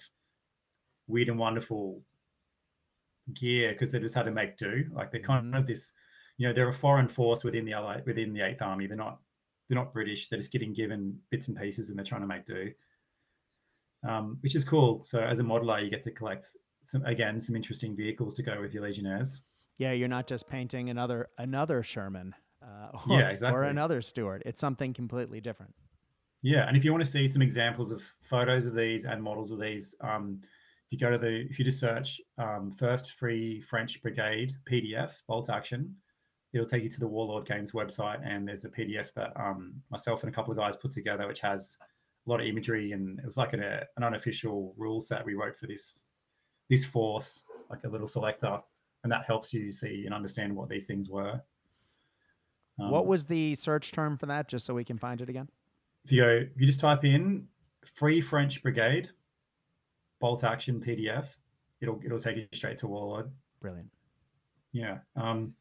weird and wonderful gear because they just had to make do. Like they're kind of this, you know, they're a foreign force within the Allied, within the Eighth Army. They're not they're not British. They're just getting given bits and pieces and they're trying to make do, um, which is cool. So as a modeler, you get to collect some again some interesting vehicles to go with your Legionnaires. Yeah, you're not just painting another another Sherman, uh, [LAUGHS] or, yeah, exactly. or another Stuart. It's something completely different. Yeah, and if you want to see some examples of photos of these and models of these, um, if you go to the if you just search um, First Free French Brigade PDF bolt action, it'll take you to the Warlord Games website, and there's a PDF that um, myself and a couple of guys put together, which has a lot of imagery, and it was like an, a, an unofficial rule set we wrote for this this force, like a little selector, and that helps you see and understand what these things were. Um, what was the search term for that, just so we can find it again? If you go, if you just type in "Free French Brigade," bolt action PDF, it'll it'll take you straight to Warlord. Brilliant. Yeah. Um,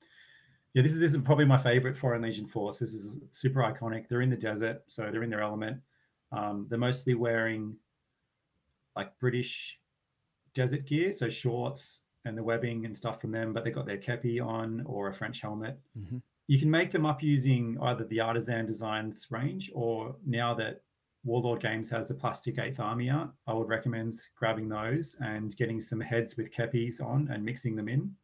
yeah, this is this is probably my favorite Foreign Legion force. This is super iconic. They're in the desert, so they're in their element. Um, they're mostly wearing like British desert gear, so shorts and the webbing and stuff from them, but they've got their kepi on or a French helmet. Mm-hmm. You can make them up using either the Artisan Designs range or now that Warlord Games has the plastic Eighth Army art, I would recommend grabbing those and getting some heads with kepis on and mixing them in.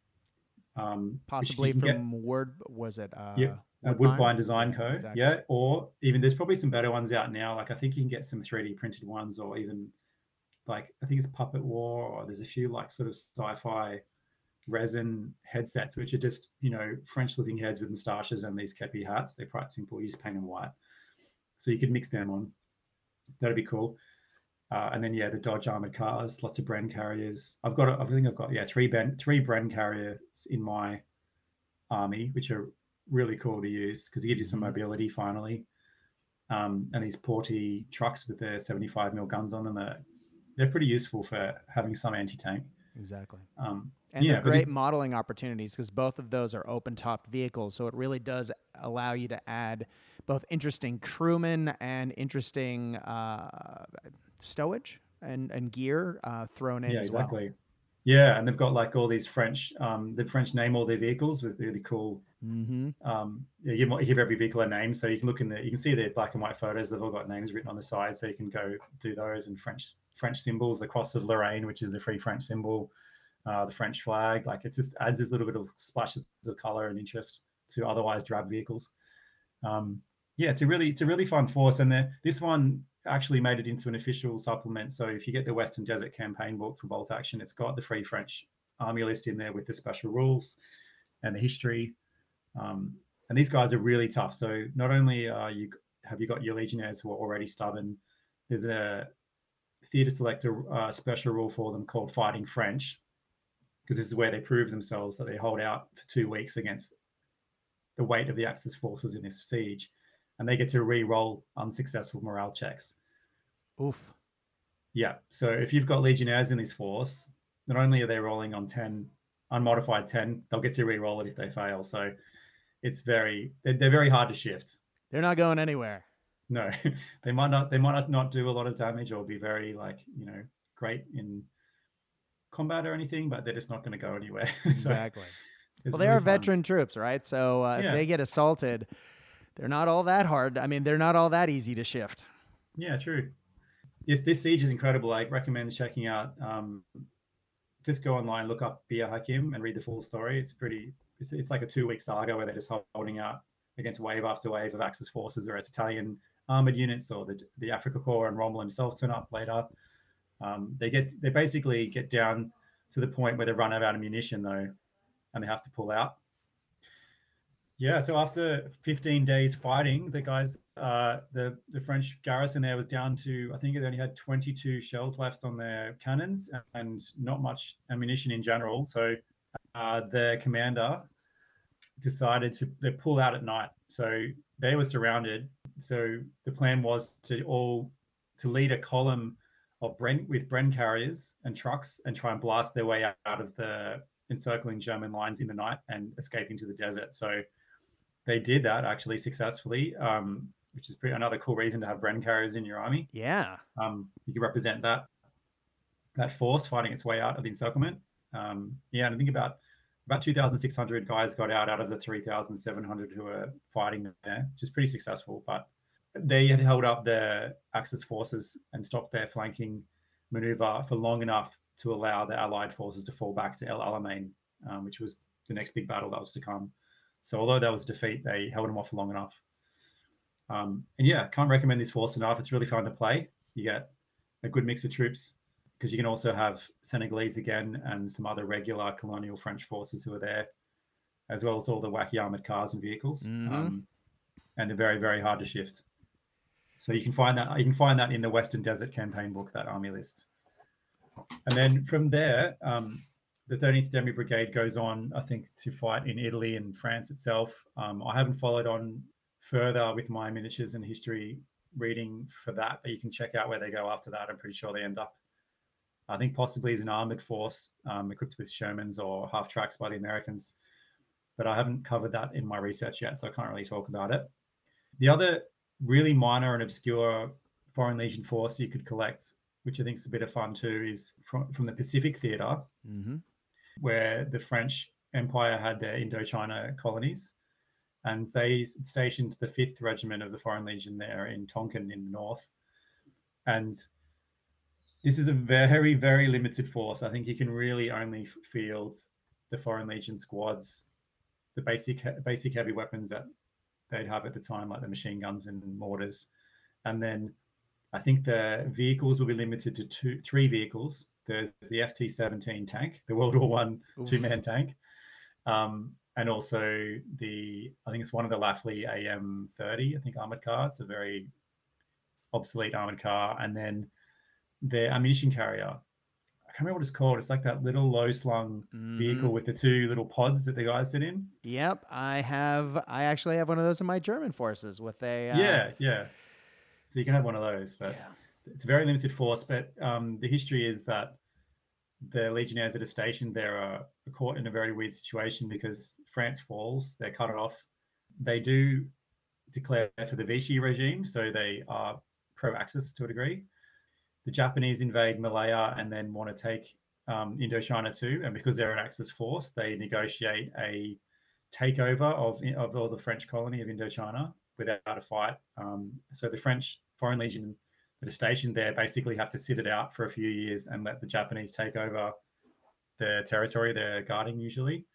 Um, Possibly from get, Word, was it? Uh, yeah, Woodbine, Woodbine Design Co. Exactly. Yeah, or even there's probably some better ones out now. Like I think you can get some 3D printed ones or even like I think it's Puppet War, or there's a few like sort of sci-fi resin headsets, which are just you know French-looking heads with moustaches and these kepi hats. They're quite simple. You just paint them white, so you could mix them on. That'd be cool. Uh, and then yeah, the Dodge armored cars, lots of Bren carriers. I've got, I think I've got yeah three Ben, three Bren carriers in my army, which are really cool to use because it gives you some mm-hmm. mobility finally. Um, and these portée trucks with their 75 mil guns on them are they're pretty useful for having some anti-tank. Exactly. Um, and yeah, they're great modeling opportunities because both of those are open-top vehicles, so it really does allow you to add both interesting crewmen and interesting uh, stowage and, and gear uh, thrown in yeah, as exactly. well. Yeah, and they've got like all these French. Um, the French name all their vehicles with really cool Mm-hmm. Um, you give, you give every vehicle a name, so you can look in the you can see the black and white photos. They've all got names written on the side, so you can go do those and French French symbols, the cross of Lorraine, which is the Free French symbol, uh, the French flag. Like it just adds this little bit of splashes of color and interest to otherwise drab vehicles. Um, yeah, it's a really it's a really fun force, and the, this one actually made it into an official supplement. So if you get the Western Desert campaign book for Bolt Action, it's got the Free French Army list in there with the special rules and the history. Um, and these guys are really tough. So not only are you have you got your legionnaires who are already stubborn, there's a theatre selector uh, special rule for them called Fighting French, because this is where they prove themselves that they hold out for two weeks against the weight of the Axis forces in this siege, and they get to re-roll unsuccessful morale checks. Oof. Yeah. So if you've got legionnaires in this force, not only are they rolling on 10 unmodified 10 they'll get to re-roll it if they fail so it's very they're, they're very hard to shift they're not going anywhere no [LAUGHS] they might not they might not do a lot of damage or be very like you know great in combat or anything but they're just not going to go anywhere [LAUGHS] exactly well they really are veteran troops right so uh, yeah. if they get assaulted they're not all that hard i mean they're not all that easy to shift yeah true this, this siege is incredible i recommend checking out um, just go online, look up Bir Hakim, and read the full story. It's pretty. It's, it's like a two-week saga where they're just holding out against wave after wave of Axis forces, or it's Italian armored units, or the the Afrika Korps and Rommel himself turn up later. Um, they get they basically get down to the point where they run out of ammunition though, and they have to pull out. Yeah, so after 15 days fighting, the guys, uh, the the French garrison there was down to I think they only had 22 shells left on their cannons and not much ammunition in general. So uh, the commander decided to they pull out at night. So they were surrounded. So the plan was to all to lead a column of Bren with Bren carriers and trucks and try and blast their way out of the encircling German lines in the night and escape into the desert. So they did that actually successfully, um, which is pretty, another cool reason to have Bren carriers in your army. Yeah, um, you can represent that that force fighting its way out of the encirclement. Um, yeah, and I think about about 2,600 guys got out out of the 3,700 who were fighting there, which is pretty successful. But they had held up the Axis forces and stopped their flanking maneuver for long enough to allow the Allied forces to fall back to El Alamein, um, which was the next big battle that was to come. So although that was a defeat, they held them off for long enough. Um, and yeah, can't recommend this force enough. It's really fun to play. You get a good mix of troops because you can also have Senegalese again and some other regular colonial French forces who are there, as well as all the wacky armored cars and vehicles. Mm-hmm. Um, and they're very, very hard to shift. So you can find that you can find that in the Western Desert campaign book, that army list. And then from there, um, the 13th Demi Brigade goes on, I think, to fight in Italy and France itself. Um, I haven't followed on further with my miniatures and history reading for that, but you can check out where they go after that. I'm pretty sure they end up, I think, possibly as an armored force um, equipped with Shermans or half tracks by the Americans. But I haven't covered that in my research yet, so I can't really talk about it. The other really minor and obscure Foreign Legion force you could collect, which I think is a bit of fun too, is from, from the Pacific Theater. Mm-hmm where the French Empire had their Indochina colonies. And they stationed the 5th Regiment of the Foreign Legion there in Tonkin in the north. And this is a very, very limited force. I think you can really only field the Foreign Legion squads, the basic basic heavy weapons that they'd have at the time, like the machine guns and mortars. And then I think the vehicles will be limited to two, three vehicles there's the FT-17 tank, the World War One two-man tank, um, and also the I think it's one of the Laffly AM-30, I think armored car. It's a very obsolete armored car, and then the ammunition carrier. I can't remember what it's called. It's like that little low slung mm-hmm. vehicle with the two little pods that the guys sit in. Yep, I have. I actually have one of those in my German forces with a. Uh... Yeah, yeah. So you can have one of those, but yeah it's a very limited force, but um, the history is that the legionnaires that are stationed there are caught in a very weird situation because France falls, they're cut off. They do declare for the Vichy regime, so they are pro-Axis to a degree. The Japanese invade Malaya and then want to take um, Indochina too, and because they're an Axis force, they negotiate a takeover of of all the French colony of Indochina without a fight. Um, so the French Foreign Legion that are stationed there basically have to sit it out for a few years and let the Japanese take over the territory they're guarding usually.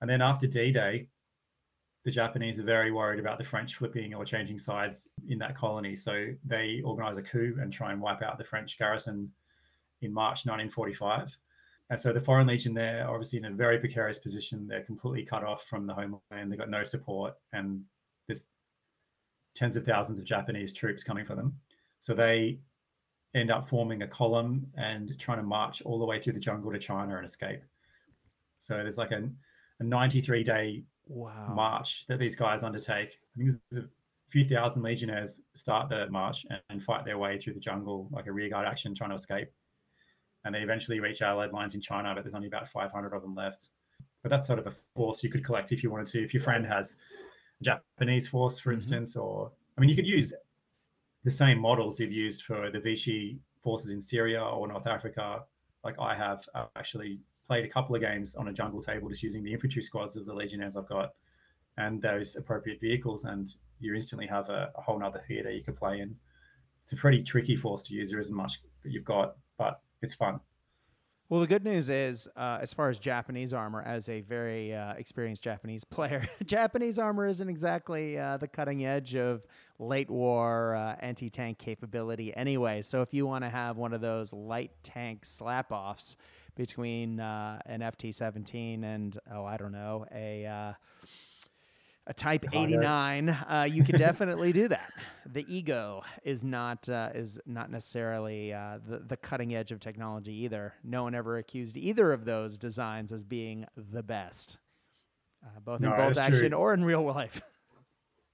And then after D-Day, the Japanese are very worried about the French flipping or changing sides in that colony. So they organize a coup and try and wipe out the French garrison in March 1945. And so the Foreign Legion there are obviously in a very precarious position. They're completely cut off from the homeland. They've got no support, and there's tens of thousands of Japanese troops coming for them. So they end up forming a column and trying to march all the way through the jungle to China and escape. So there's like a, a 93 day wow. march that these guys undertake. I think there's a few thousand legionnaires start the march and, and fight their way through the jungle, like a rearguard action, trying to escape. And they eventually reach Allied lines in China, but there's only about 500 of them left. But that's sort of a force you could collect if you wanted to. If your friend has a Japanese force, for mm-hmm. instance, or I mean, you could use the same models you've used for the Vichy forces in Syria or North Africa. Like I have actually played a couple of games on a jungle table just using the infantry squads of the legionnaires I've got and those appropriate vehicles, and you instantly have a, a whole nother theater you could play in. It's a pretty tricky force to use. There isn't much that you've got, but it's fun. Well, the good news is, uh, as far as Japanese armor, as a very uh, experienced Japanese [LAUGHS] player, Japanese armor isn't exactly uh, the cutting edge of late war uh, anti tank capability anyway. So, if you want to have one of those light tank slap offs between uh, an FT 17 and, oh, I don't know, a uh, a Type 89, uh, you could definitely do that. The I-Go is not uh, is not necessarily uh, the the cutting edge of technology either. No one ever accused either of those designs as being the best, uh, both no, in bolt action true. or in real life. [LAUGHS]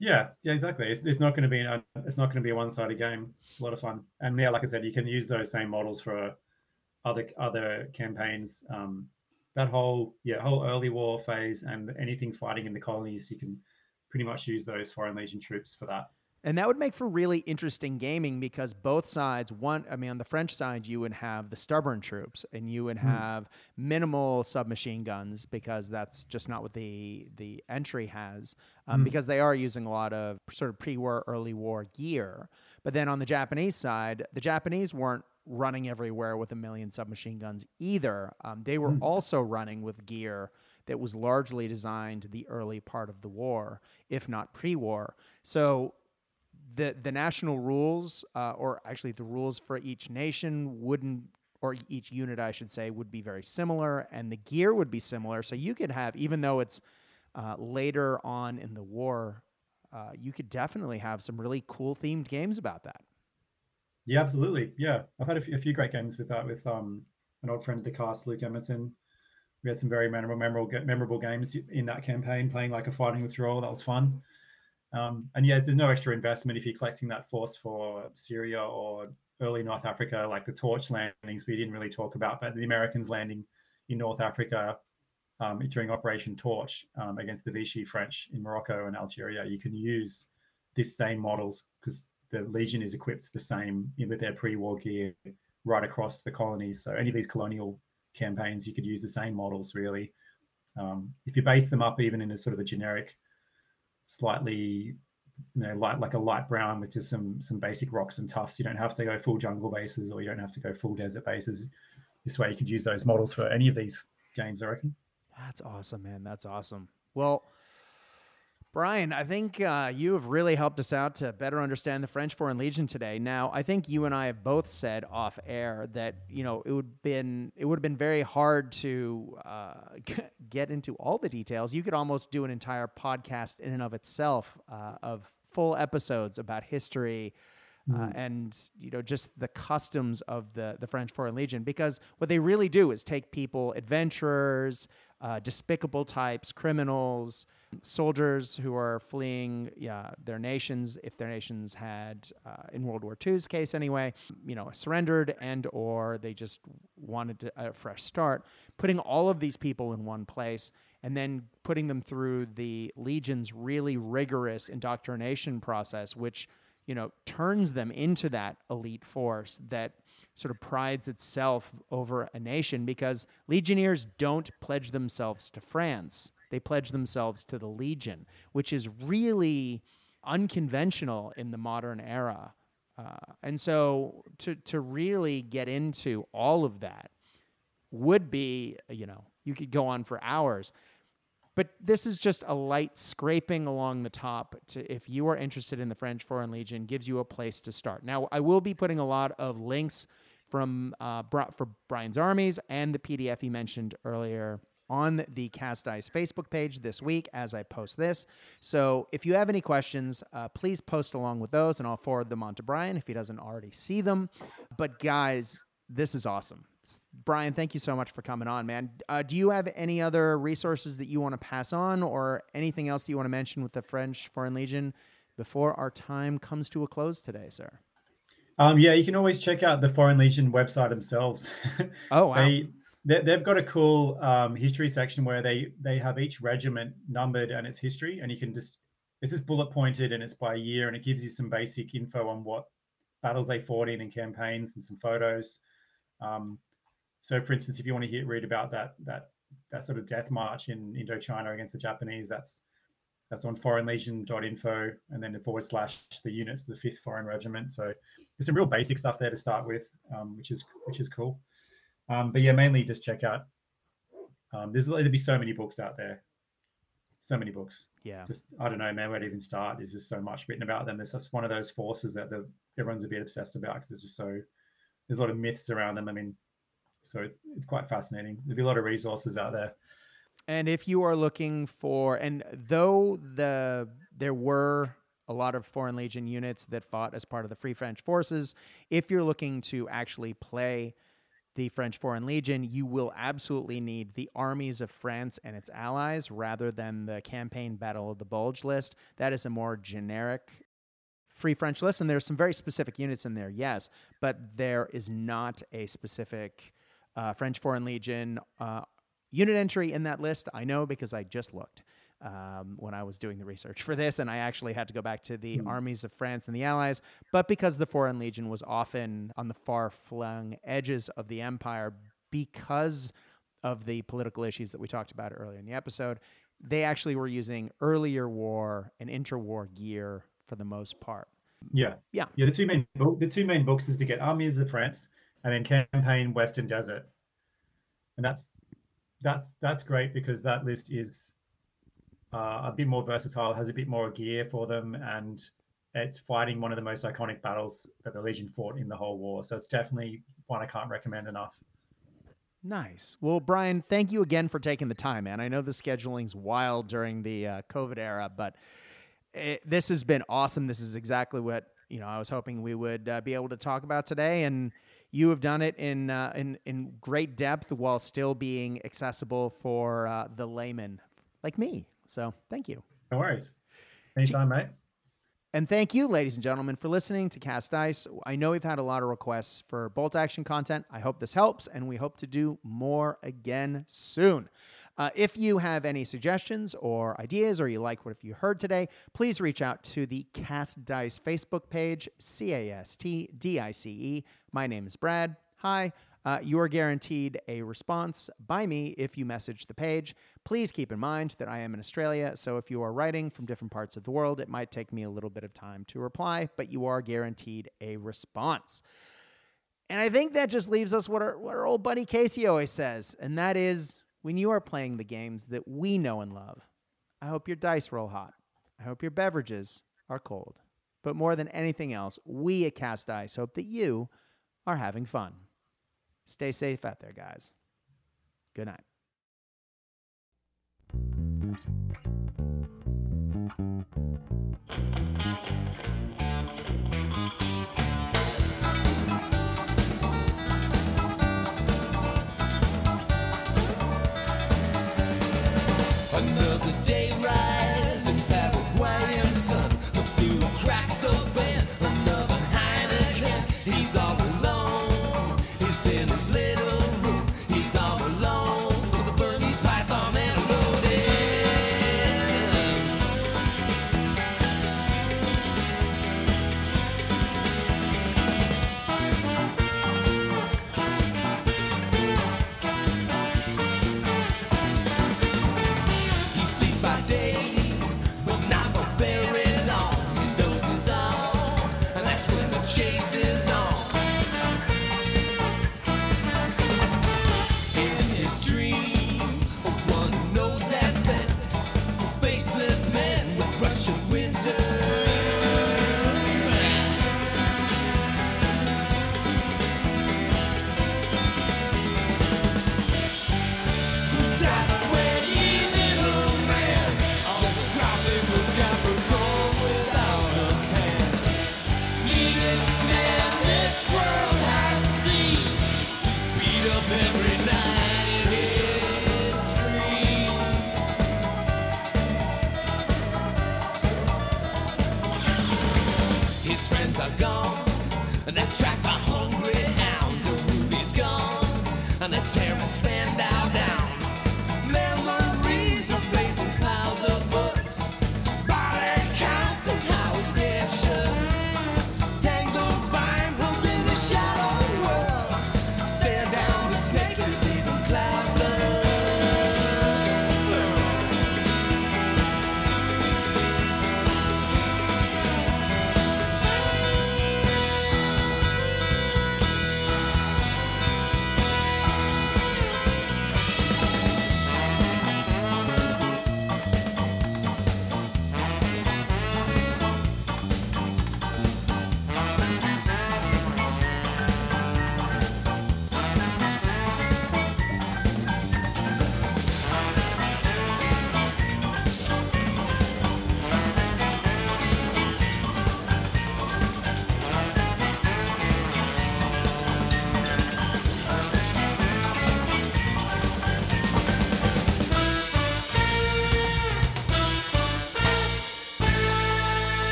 Yeah, yeah, exactly. It's, it's not going to be a, it's not going to be a one sided game. It's a lot of fun, and yeah, like I said, you can use those same models for other other campaigns. Um, that whole yeah whole early war phase and anything fighting in the colonies, you can pretty much use those foreign legion troops for that. And that would make for really interesting gaming because both sides, one, I mean, on the French side, you would have the stubborn troops and you would hmm. have mm. minimal submachine guns because that's just not what the the entry has. Um, mm. Because they are using a lot of sort of pre-war, early war gear. But then on the Japanese side, the Japanese weren't running everywhere with a million submachine guns either. Um, they were mm. also running with gear that was largely designed the early part of the war, if not pre-war. So the the national rules, uh, or actually the rules for each nation, wouldn't or each unit, I should say, would be very similar, and the gear would be similar. So you could have, even though it's uh, later on in the war, uh, you could definitely have some really cool themed games about that. Yeah, absolutely. Yeah, I've had a few, a few great games with that with um, an old friend of the cast, Luke Emerson. We had some very memorable, memorable, memorable games in that campaign, playing like a fighting withdrawal. That was fun. Um, and yeah, there's no extra investment if you're collecting that force for Syria or early North Africa, like the torch landings we didn't really talk about, but the Americans landing in North Africa um, during Operation Torch um, against the Vichy French in Morocco and Algeria, you can use this same models because the Legion is equipped the same with their pre-war gear right across the colonies. So any of these colonial campaigns, you could use the same models really. Um, if you base them up even in a sort of a generic, slightly, you know, light like a light brown with just some some basic rocks and tufts, you don't have to go full jungle bases or you don't have to go full desert bases. This way, you could use those models for any of these games. I reckon. That's awesome, man. That's awesome. Well, Brian, I think uh, you have really helped us out to better understand the French Foreign Legion today. Now, I think you and I have both said off air that you know it would been it would have been very hard to uh, [LAUGHS] get into all the details. You could almost do an entire podcast in and of itself uh, of full episodes about history. Uh, mm. and you know just the customs of the the French Foreign Legion, because what they really do is take people, adventurers, uh, despicable types, criminals, soldiers who are fleeing yeah, their nations, if their nations had, uh, in World War II's case anyway, you know, surrendered and or they just wanted a fresh start, putting all of these people in one place and then putting them through the Legion's really rigorous indoctrination process, which, you know, turns them into that elite force that sort of prides itself over a nation because legionnaires don't pledge themselves to France they pledge themselves to the Legion, which is really unconventional in the modern era. Uh, and so to to really get into all of that would be, you know, you could go on for hours. But this is just a light scraping along the top to if you are interested in the French Foreign Legion, gives you a place to start. Now, I will be putting a lot of links from uh, for Brian's armies and the PDF he mentioned earlier on the Cast Dice Facebook page this week as I post this. So if you have any questions, uh, please post along with those and I'll forward them on to Brian if he doesn't already see them. But guys, this is awesome. Brian, thank you so much for coming on, man. Uh, do you have any other resources that you want to pass on or anything else that you want to mention with the French Foreign Legion before our time comes to a close today, sir? Um, yeah, you can always check out the Foreign Legion website themselves. [LAUGHS] Oh, wow. they, they, have got a cool um, history section where they they have each regiment numbered and its history, and you can just it's just bullet pointed and it's by year, and it gives you some basic info on what battles they fought in and campaigns and some photos. Um, so, for instance, if you want to hear, read about that that that sort of death march in Indochina against the Japanese, that's that's on foreignlegion.info and then the forward slash the units, the fifth foreign regiment. So there's some real basic stuff there to start with, um, which is which is cool. Um, but yeah, mainly just check out. Um, there's there'll be so many books out there, so many books. Yeah. Just I don't know, man, where to even start. There's just so much written about them. There's just one of those forces that the everyone's a bit obsessed about because it's just so. There's a lot of myths around them. I mean, so it's it's quite fascinating. There'll be a lot of resources out there. And if you are looking for, and though the there were a lot of Foreign Legion units that fought as part of the Free French forces, if you're looking to actually play the French Foreign Legion, you will absolutely need the armies of France and its allies rather than the campaign Battle of the Bulge list. That is a more generic Free French list, and there's some very specific units in there, yes, but there is not a specific uh, French Foreign Legion uh, unit entry in that list. I know because I just looked um, when I was doing the research for this, and I actually had to go back to the mm. armies of France and the Allies. But because the Foreign Legion was often on the far flung edges of the empire because of the political issues that we talked about earlier in the episode, they actually were using earlier war and interwar gear for the most part. Yeah, yeah, yeah. The two main the two main books is to get armies of France and then campaign Western Desert, and that's that's that's great because that list is uh, a bit more versatile, has a bit more gear for them, and it's fighting one of the most iconic battles that the Legion fought in the whole war. So it's definitely one I can't recommend enough. Nice. Well, Brian, thank you again for taking the time, man. I know the scheduling's wild during the uh, COVID era, but it, this has been awesome. This is exactly what you know I was hoping we would uh, be able to talk about today, and you have done it in uh, in in great depth while still being accessible for uh, the layman like me. So thank you. No worries. Anytime, mate. And thank you, ladies and gentlemen, for listening to Cast Dice. I know we've had a lot of requests for bolt action content. I hope this helps, and we hope to do more again soon. Uh, if you have any suggestions or ideas, or you like what you heard today, please reach out to the Cast Dice Facebook page, C A S T D I C E. My name is Brad. Hi. Uh, you are guaranteed a response by me if you message the page. Please keep in mind that I am in Australia, so if you are writing from different parts of the world, it might take me a little bit of time to reply, but you are guaranteed a response. And I think that just leaves us what our, what our old buddy Casey always says, and that is when you are playing the games that we know and love, I hope your dice roll hot. I hope your beverages are cold. But more than anything else, we at Cast Dice hope that you are having fun. Stay safe out there, guys. Good night.